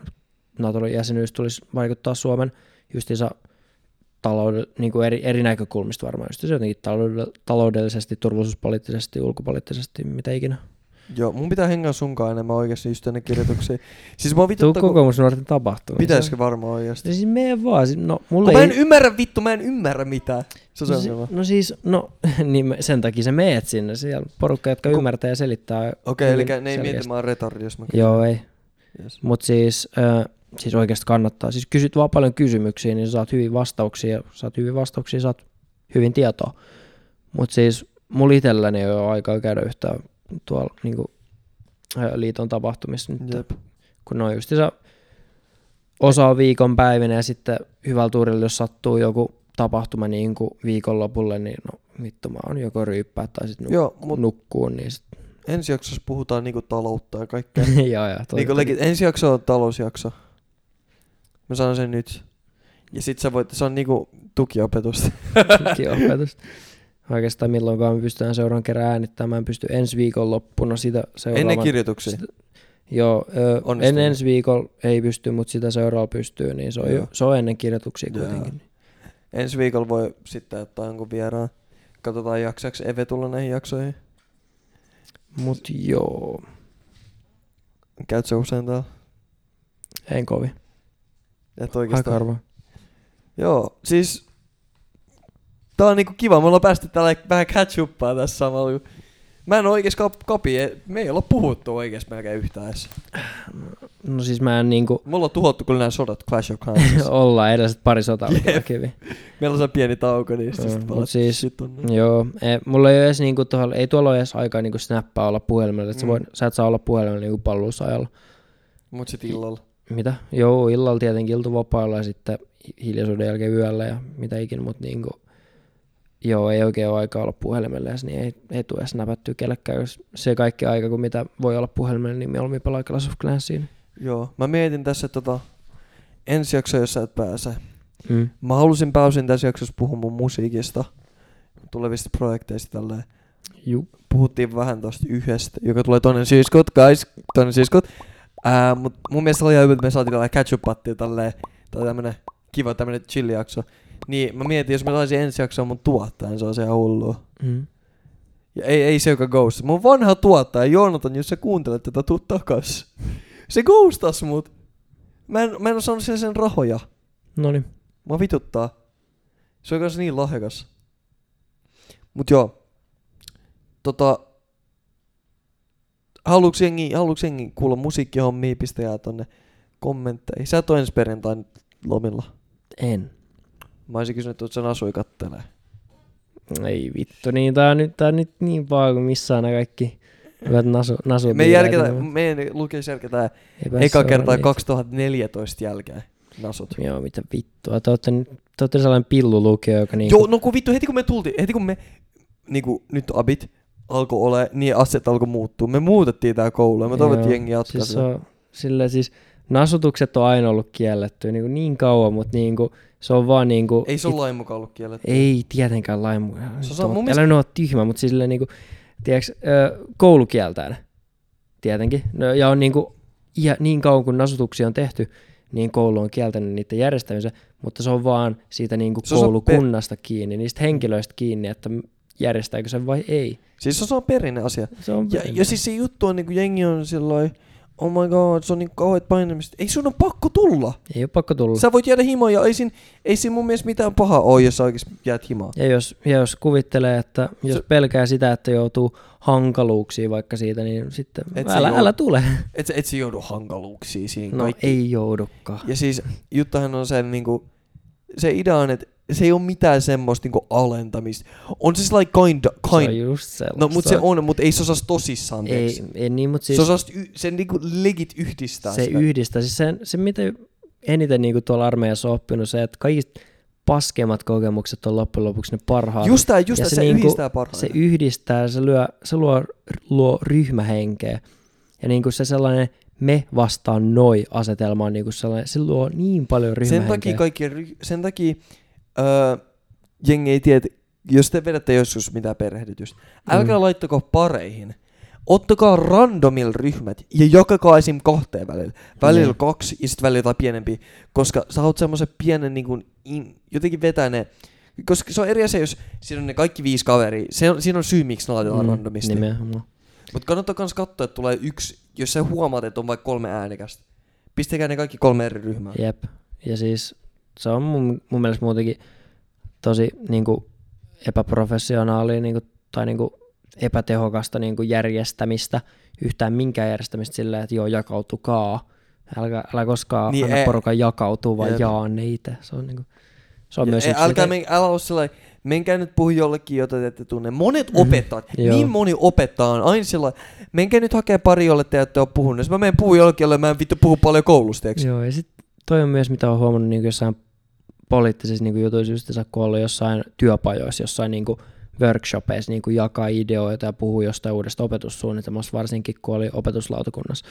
Naton jäsenyys tulisi vaikuttaa Suomen justiinsa talouden, niin kuin eri, eri näkökulmista varmaan, just jotenkin taloudell- taloudellisesti, turvallisuuspoliittisesti, ulkopoliittisesti, mitä ikinä. Joo, mun pitää hengaa sunkaan enemmän oikeasti just tänne kirjoituksiin. siis mä Tuu vituttaa, kun kokoomusnuorten tapahtuu. pitäisikö varmaan oikeasti. No siis mene vaan. si- No, mulle mä ei... en ymmärrä vittu, mä en ymmärrä mitään. Se on no, si- no siis, no niin sen takia sä meet sinne. Siellä porukka, jotka Ku- ymmärtää ja selittää. Okei, eli hyvin ne ei mieti, mä oon retardi, jos mä kysyn. Joo, ei. Yes. Mutta siis, äh, siis oikeasti kannattaa. Siis kysyt vaan paljon kysymyksiä, niin saat hyvin vastauksia. Saat hyvin vastauksia, saat hyvin tietoa. Mutta siis mulla itselläni ei ole aikaa käydä yhtään tuolla niinku, äh, liiton tapahtumissa nyt. Jep. kun ne on justiinsa osa on viikonpäivinä ja sitten hyvällä tuurilla, jos sattuu joku tapahtuma niin kuin viikonlopulle, niin no vittu mä oon joko ryyppää tai sitten Joo, nuk- mut nukkuu, niin sit, ensi jaksossa puhutaan niinku taloutta ja kaikkea. joo, joo, niinku legit, ensi jakso on talousjakso. Mä sanon sen nyt. Ja sit sä voit, se on niinku tukiopetusta. opetusta. Oikeastaan milloinkaan me pystytään seuraavan kerran äänittämään. Pysty ensi viikon loppuna sitä seuraavan. Ennen kirjoituksia. Sitä- Joo, ö, en ensi viikolla ei pysty, mutta sitä seuraavalla pystyy, niin se on, Joo. jo, se on ennen kirjoituksia Joo. kuitenkin. Ensi viikolla voi sitten ottaa jonkun vieraan. Katsotaan jaksaako Eve tulla näihin jaksoihin. Mut joo, Käyt sä usein täällä? en kovin. Et Aika oikeastaan. harvoin. Joo, siis tää on niinku kiva, me ollaan päästy tällä vähän catch tässä samalla. Mä en oo oikees kap- kapi, me ei olla puhuttu oikees melkein yhtään edes. No siis mä en niinku Me ollaan tuhottu kyllä nämä sodat Clash of Clans. olla edelliset pari sotaa oli kyllä kivi. Meillä on se pieni tauko, niin Joo, sitten mut palat siis- on. Joo, ei, mulla ei ole edes niinku tuolla, ei tuolla ole edes aikaa niinku snappaa olla puhelimella, että Mm. mm. sä, voit, sä et saa olla puhelimella niinku palvelusajalla. Mut sit illalla. Mitä? Joo, illalla tietenkin iltavapailla ja sitten hiljaisuuden jälkeen yöllä ja mitä ikinä, mutta niinku, joo, ei oikein ole aikaa olla puhelimella edes, niin ei, ei tule edes näpättyä kellekään, jos se kaikki aika, kun mitä voi olla puhelimella, niin mieluummin pelaa Clash of Clansia. Joo, mä mietin tässä tota ensi jakso, jos sä et pääse. Mm. Mä halusin pääosin tässä jaksossa puhua mun musiikista, tulevista projekteista tälleen. Juu. Puhuttiin vähän tosta yhdestä, joka tulee toinen syyskot, guys, toinen syyskot. Ää, mut mun mielestä oli ihan hyvä, että me saatiin tällä catch up tälleen, tai tämmönen kiva tämmönen chill jakso. Niin mä mietin, jos mä saisin ensi jaksoa mun tuottajan, se on se ihan hullua. Mm. Ja ei, ei se, joka ghost. Mun vanha tuottaja, Joonatan, jos sä kuuntelet tätä, tuu takas. Se ghostas mut. Mä en, mä en oo saanut sen, sen rahoja. No niin. Mä vituttaa. Se on kanssa niin lahjakas. Mut joo. Tota... Haluuks jengi, haluuks jengi kuulla musiikkihommia, pistäkää tonne kommentteihin. Sä et oo ensi perjantain lomilla. En. Mä olisin kysynyt, että sen asui kattelee. Ei vittu, niin tää on nyt, tää on nyt niin paha kuin missään nämä kaikki hyvät nasu, nasu Me järketä, meidän lukee järketään eka kertaa 2014 jälkeen nasut. Joo, mitä vittua. Te ootte, te ootte sellainen pillulukio, joka niinku... Joo, no kun vittu, heti kun me tultiin, heti kun me, niinku nyt abit alkoi ole, niin asiat alkoi muuttua. Me muutettiin tää koulu että Joo, jengi jatkaa Siis, on, sillä siis nasutukset on aina ollut kielletty niinku niin kauan, mutta niinku, se on vaan niinku... Ei se ole lain mukaan ollut kielletty. Ei tietenkään lain mu- Se Se on- mun mielestä- Älä nyt ole tyhmä, mutta siis silleen niinku, tiedätkö, ö, koulukieltään tietenkin. No, ja on niinku, ja niin kauan kun nasutuksia on tehty, niin koulu on kieltänyt niiden järjestämisen, mutta se on vaan siitä niinku Se koulukunnasta kiinni, niistä henkilöistä kiinni, että järjestääkö se vai ei. Siis se on perinne asia. Se on Ja, ja siis se juttu on niinku jengi on sillai, oh my god, se on niin kauheat painamista. Ei sun on pakko tulla. ei ole pakko tulla. Sä voit jäädä himaan ja ei siinä, ei siinä mun mielestä mitään pahaa ole, jos sä oikeesti jäät himaan. Ja jos, ja jos kuvittelee, että jos Se- pelkää sitä, että joutuu hankaluuksiin vaikka siitä, niin sitten Et se älä, jou- älä tule. Et, et sä joudu hankaluuksiin siinä No kaikki. ei joudukaan. Ja siis juttahan on se niinku, se idea on, että se ei ole mitään semmoista niinku alentamista. On se sellainen kind, Se on kind. just sellaista. No mut se on, mut ei se osaa tosissaan Ei, teeksi. ei niin, mutta Siis, siis se osaa y- sen niinku legit yhdistää se sitä. yhdistää. Siis se, se mitä eniten niin tuolla armeijassa on oppinut, se, että kaikista paskemmat kokemukset on loppujen lopuksi ne parhaat. Just tää, just Ja tää, se se, niinku- yhdistää parhaiten. se yhdistää, se, lyö, se luo, luo ryhmähenkeä. Ja niin kuin se sellainen me vastaan noi asetelma on niin kuin sellainen, se luo niin paljon sen ryhmähenkeä. takia kaikki, sen takia öö, jengi ei tiedä, jos te vedätte joskus mitään perehdytystä, älkää Mm. laittako pareihin. Ottakaa randomilla ryhmät ja jakakaa esim. kahteen välillä. Välillä Niin. kaksi ja sitten välillä jotain pienempi. Koska sä oot semmoisen pienen niin kuin, in, jotenkin vetää ne. Koska se on eri asia, jos siinä on ne kaikki viisi kaveria. Se on, siinä on syy, miksi ne laitetaan mm, randomisti. Nimenomaan. Mutta kannattaa myös katsoa, että tulee yksi, jos sä huomaat, että on vaikka kolme äänekästä. Pistäkää ne kaikki kolme eri ryhmää. Jep. Ja siis se on mun, mun mielestä muutenkin tosi niinku epäprofessionaalia niinku, tai niinku epätehokasta niinku järjestämistä, yhtään minkään järjestämistä silleen, että joo, jakautukaa. Älä, älä koskaan Niin, niin, anna ei- porukan jakautua, vaan Jep. jaa ne itse. Se on, niinku, se on Ja myös ei, älkää, men, älä ole sellainen, menkää nyt puhu jollekin, jota te ette tunne. Monet Mhm. opettajat, Joo. niin moni opettaja on aina sellainen, menkää nyt hakea pari, jolle te ette ole puhunut. Jos mä menen puhun jollekin, jolle mä en vittu puhu paljon koulusta, eikö? Joo, ja sitten toi on myös, mitä on huomannut niin jossain poliittisissa niin jutuissa, just kun on ollut jossain työpajoissa, jossain niin workshopeissa niin jakaa ideoita ja puhuu jostain uudesta opetussuunnitelmasta, varsinkin kun oli opetuslautakunnassa.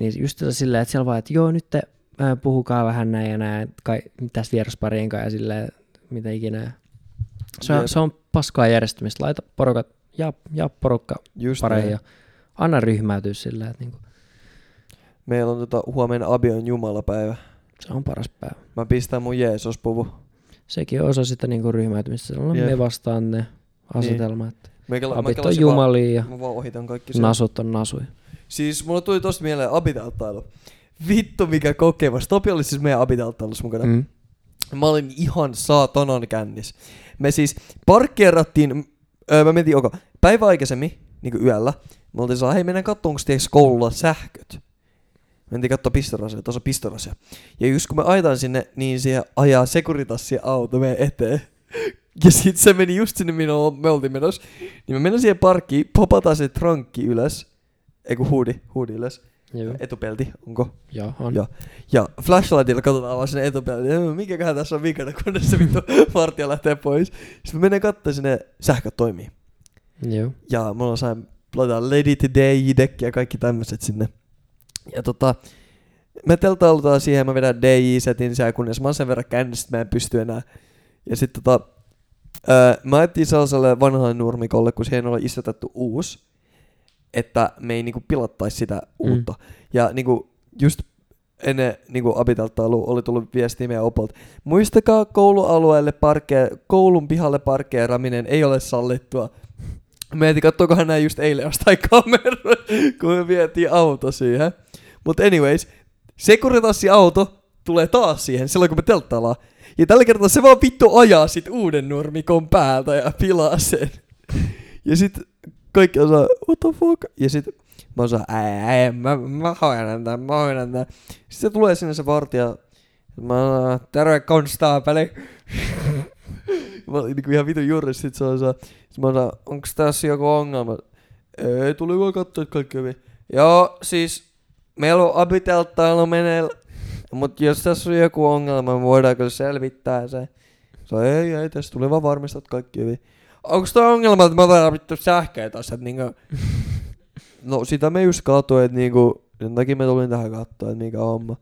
Niin just silleen, että siellä vaan, että joo, nyt te äh, puhukaa vähän näin ja näin, kai, tässä vierasparien kanssa ja silleen, mitä ikinä. Se on, Jep. se on paskaa järjestämistä. Laita porukat, ja, ja porukka Just pareihin ja anna ryhmäytyä sillä, että niinku, Meillä on tota, huomenna Abion jumalapäivä. Se on paras päivä. Mä pistän mun Jeesus-puvu. Sekin on osa sitä niinku ryhmäytymistä. Se on me vastaan ne asetelma, että Meikällä, abit on jumalia ja mä vaan ohitan kaikki sen. nasut on nasuja. Siis mulla tuli tosta mieleen abitelttailu. Vittu mikä kokemus. Topi oli siis meidän abitelttailussa mukana. Mm. Mä olin ihan saatanan kännis. Me siis parkkeerattiin, öö, mä mentiin, onko, päivä aikaisemmin, niinku yöllä. Me oltiin saa, hei mennään katsomaan, onko koululla sähköt. Mentiin katsoa pistorasia, tuossa pistorasia. Ja just kun me aitaan sinne, niin siihen ajaa Securitassi auto meidän eteen. Ja sit se meni just sinne, minne me oltiin menossa. Niin me mennään siihen parkkiin, popataan se trankki ylös. Eiku huudi, huudi ylös. Joo. Etupelti, onko? Joo, on. Joo. Ja flashlightilla katsotaan vaan sinne etupeltiin. "Öö, Mikäköhän tässä on vikana, kunnes se vittu vartija lähtee pois. Sitten me mennään katsomaan sinne sähköt toimii. Joo. Ja mulla on sain laitetaan Lady Today deck ja kaikki tämmöiset sinne. Ja tota, me teltailutaan siihen, mä vedän DJ-setin siellä, kunnes mä oon sen verran kännissä, mä en pysty enää. Ja sitten tota, öö, mä ajattelin sellaiselle vanhalle nurmikolle, kun siihen oli istutettu uusi, että me ei niinku pilattaisi sitä uutta. Ja niinku just ennen niinku abitelttailua oli tullut viestiä meidän opolta. Muistakaa koulualueelle parkee, koulun pihalle parkkeeraminen ei ole sallittua. Mietin, katsoikohan näin just eilen jostain kamera, kun me vietiin auto siihen. Mutta anyways, Securitassi auto tulee taas siihen silloin, kun me telttaillaan. Ja tällä kertaa se vaan vittu ajaa sit uuden nurmikon päältä ja pilaa sen. Ja sit kaikki osaa, what the fuck? Ja sit mä osaan, ää, mä, mä hoidan tän, mä hoidan tän. Sitten se tulee sinne se vartija. Mä oon, terve konstaapeli. mä olin niinku ihan vitun juuri, sit se osaa. Sit mä osaan, onks tässä joku ongelma? Ei, tuli vaan katsoa, että kaikki hyvin. Joo, siis meillä on abitelttailu meneillä. Mut jos tässä on joku ongelma, me voidaan kyllä selvittää se. Se on, ei, ei, tässä tuli vaan varmistaa, että kaikki hyvin. Onks toi ongelma, että mä otan vittu sähköä tossa, että niinku... No sitä me just katsoin, että niinku, sen takia me tulin tähän katsoa, että mikä homma.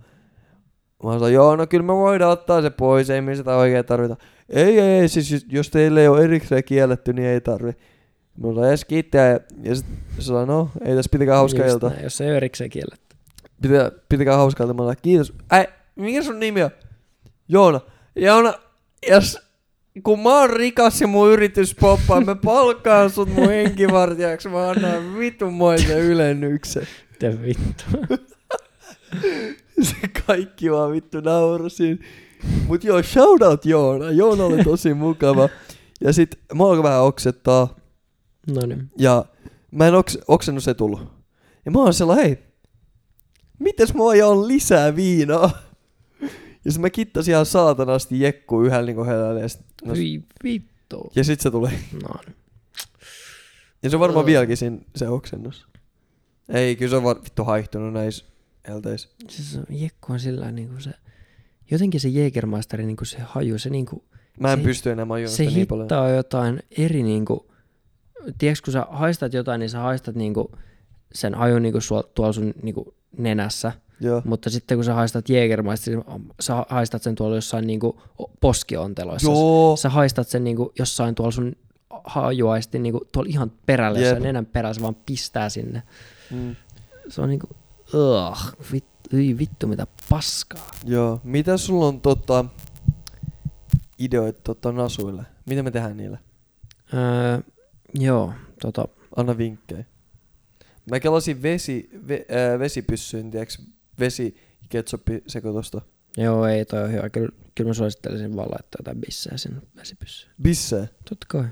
Mä sanoin, joo, no kyllä me voidaan ottaa se pois, ei me sitä oikein tarvita. Ei, ei, ei, siis jos- jos teille ei ole erikseen kielletty, niin ei tarvi. Mä sanoin, edes kiittää, ja, ja sit se sanoi, no, ei tässä pitäkää hauska ilta. Jos ei ole erikseen kielletty. Pitä, pitäkää hauskaa sanoin, kiitos. Äi, mikä sun nimi on? Joona. Joona, jos, kun mä oon rikas ja mun yritys poppaa, mä palkkaan sut mun henkivartijaksi, mä annan vittumoisen ylennyksen. Mitä vittu. Se kaikki vaan vittu naurasin. Mut joo, shoutout Joona. Joona oli tosi mukava. Ja sit mä alkoin vähän oksettaa. No niin. Ja mä en oks, oksennut se tullut. Ja mä oon sellainen, hei, mites mä ajan lisää viinaa? Ja sit mä kittasin ihan saatanasti jekku yhdellä niinku helällä. Ja sit, no, Hyi vittu. ja sit se tuli. No niin. Ja se on varmaan Ugh. vieläkin siinä se oksennus. Ei, kyllä se on vaan vittu haihtunut näissä elteissä. Siis se jekku on sillä niinku se, jotenkin se Jägermeisteri niinku se haju, se niinku, Mä en Se- pysty enää majuun se sitä niin paljon. hittaa jotain eri niinku, tiedätkö kun sä haistat jotain, niin sä haistat niinku sen hajun niinku suol, tuolla sun niinku nenässä, Joo. mutta sitten kun sä haistat Jägermeisterin, sä haistat sen tuolla jossain niinku poskionteloissa. Joo. Sä haistat sen niinku jossain tuolla sun hajuaisti niinku tuolla ihan perällä, Jep. jossain nenän perässä vaan pistää sinne. Mm. Se on niinku, ugh, vittu, hyi vittu mitä paskaa. Joo. Mitä sulla on tota, ideoita tota nasuille? Mitä me tehdään niillä? Öö, joo, tota, Anna vinkkejä. Mä kelasin vesi, ve, äh, vesipyssyyn, tiiäks, vesi ketsuppi sekoitusta. joo ei toi on hyvä. Kyllä, kyllä mä suosittelisin vaan laittaa jotain bissää sinne vesipyssyyn. Bissee. Totta kai.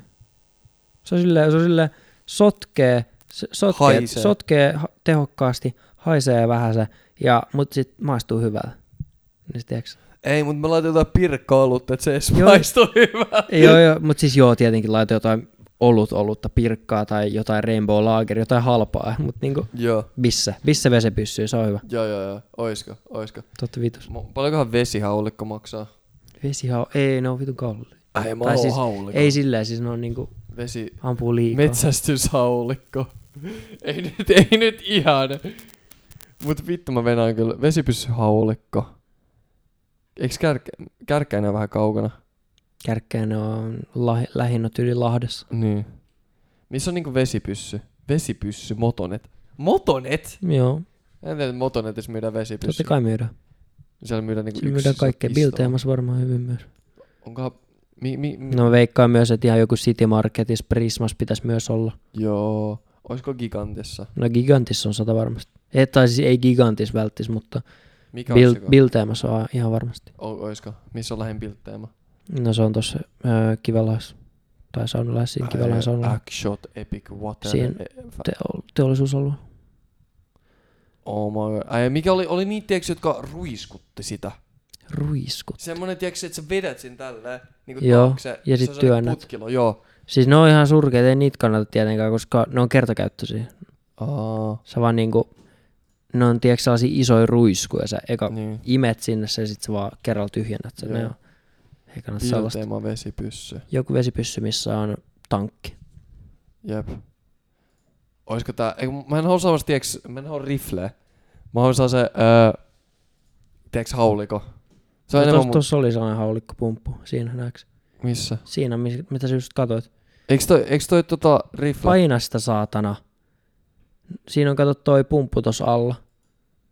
Se on silleen, se on silleen sotkee, sotkee, Haisee. sotkee tehokkaasti, haisee vähän se, ja, mut sit maistuu hyvältä. Niin tiiäks? Ei, mutta mä laitan jotain pirkka-olutta, että se edes Joo. maistuu hyvää. joo, joo, mut siis joo, tietenkin laita jotain olut olutta, pirkkaa tai jotain rainbow lager, jotain halpaa, mut niinku Joo. bisse, bisse vesipyssyyn, se on hyvä. Joo, joo, joo. Oisko, oisko. Totta vitus. Mo- Paljonkohan vesihaulikko maksaa? Vesihan, ei ne on vitun kalli. Ai, mä Tai siis haulikko. Ei silleen, siis ne on niinku, Vesi... ampuu liikaa. Metsästyshaulikko. ei nyt, ei nyt ihan. Mut vittu mä venään kyllä. Vesipyssyhaulikko. Eiks kärkä, kärkkäinen vähän kaukana? Kärkkeen on lahi, lähinnä yli Lahdessa. Niin. Missä on niinku vesipyssy? Vesipyssy, motonet. Motonet? Joo, En tiedä, että motonetissa myydään vesipyssy. totta kai myydään. Siellä myydään niinku yksi myydään kaikkea. Bilteemassa varmaan hyvin myös. Onkohan... Mi, mi, mi, No veikkaan myös, että ihan joku City Marketissa Prismas pitäisi myös olla. Joo. Oisko Gigantissa? No Gigantissa on sata varmasti. Ei, tai siis ei Gigantis välttis, mutta Mikä Bil- on se? Bilteemassa on ihan varmasti. O, oisko? Missä on lähin Bilteema? No se on tuossa öö, Kivelais. Tai saunalais siinä Kivelais saunalla. Action Epic Water. Siinä- e- fa- Teo- teollisuusalue. Oh my god. Ai, mikä oli, oli niitä, tiiäks, jotka ruiskutti sitä? Ruiskut. Semmonen, tiiäks, että sä vedät sen tälleen. Niinku Joo, taakse. ja Se sit on sellainen työnnät. Putkilo, joo. Siis ne on ihan surkeita, ei niitä kannata tietenkään, koska ne on kertakäyttöisiä. Aa, Sä vaan niinku, ne on tiedätkö sellaisia isoja ruiskuja, sä eka niin. imet sinne se ja sit sä vaan kerralla tyhjennät sen. Ne on, ei kannata sellaista. Bilteema vesipyssy. Joku vesipyssy, missä on tankki. Jep. Oisko tää, ei, mä en halua samassa, tiiäks, mä en halua rifleä. Mä haluan se, öö, tiiäks, hauliko. Se on No, enemmän tos, mun, oli sellainen haulikkopumppu, siinä näeks. missä? Siinä, mitä sä just katoit. Eiks toi, eiks toi tota rifle? Paina sitä saatana. Siinä on kato toi pumppu tossa alla.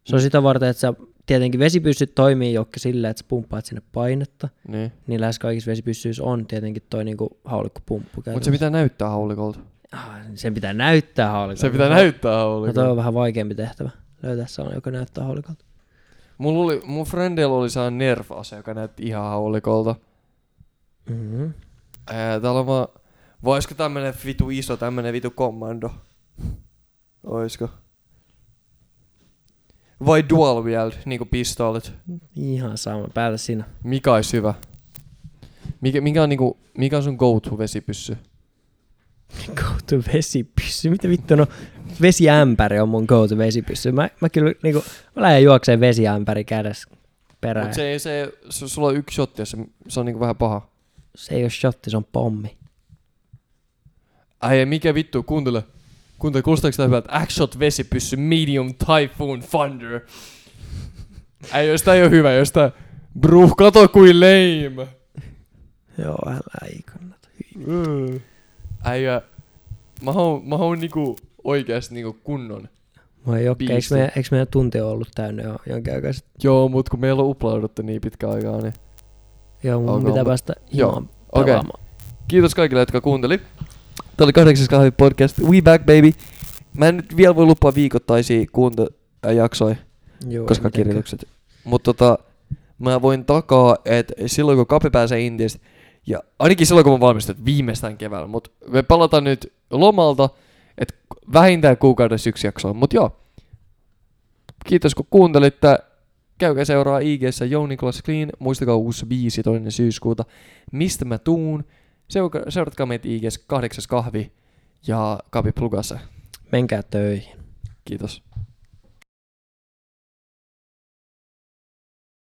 Se on sitä varten, että sä tietenkin vesipyssyt toimii jokka silleen, että sä pumppaat sinne painetta. Niin. Niin lähes kaikissa vesipyssyissä on tietenkin toi niinku haulikkopumppu Mut se pitää näyttää haulikolta. Ah, sen pitää näyttää haulikolta. Se pitää näyttää No toi haulikolta. on vähän vaikeampi tehtävä. Löytää sellainen, joka näyttää haulikolta. Mulla oli, mun friendillä oli sellainen nerf-ase, joka näytti ihan haulikolta. Mm-hmm. Ää, täällä on vaan, voisiko tämmönen vitu iso, tämmönen vitu kommando? Oisko? Vai dual wield, niinku pistoolit? Ihan sama. Päätä siinä. Mikä olisi hyvä? Mikä, mikä, on niinku, mikä on sun go-to vesipyssy? Go to vesipyssy. Mitä vittu no? Vesiämpäri on mun go to vesipyssy. Mä, mä kyllä niinku, mä lähden juokseen vesiämpäri kädessä perään. Mut se, ei- se, se, sulla on yksi shotti, ja se, se on niinku vähän paha. se ei ole shotti, se on pommi. Ai mikä vittu, kuuntele. Kuuntele, kuulostaako tää hyvältä? Axshot vesipyssy Medium Typhoon Thunder. Ei, jos tää ei oo hyvä, jos tää... Bruh, kato kuin lame. Joo, älä ei kannata. Äijä, mä haluun, mä haluun niinku oikeesti niinku kunnon. Mä ei Jokke, eikö meidän, eikö meidän tunti ollut täynnä jo jonkin aikaa sitten? Joo, mut kun meillä on uplauduttu niin pitkä aikaa, niin... Joo, mun pitää päästä Joo, himaan okei. pelaamaan. Kiitos kaikille, jotka kuunteli. Tää oli kahdeksas kahvi podcast. We back, baby. Mä en nyt vielä voi lupaa viikoittaisia kuuntojaksoja, Joo, koska kirjoitukset. Mutta tota, mä voin takaa, että silloin kun Kape pääsee Intiasta, ja ainakin silloin kun mä valmistun, viimeistään keväällä, mutta me palataan nyt lomalta, että vähintään kuukaudessa yksi jakso on. Mut joo, kiitos kun kuuntelitte. Käykää seuraa IGssä Jouni Class Clean. Muistakaa uusi biisi toinen syyskuuta. Mistä mä tuun? Seuka- Seuratkaa meitä IGssä kahdeksas kahvi ja Kapi Plugassa. Menkää töihin. Kiitos.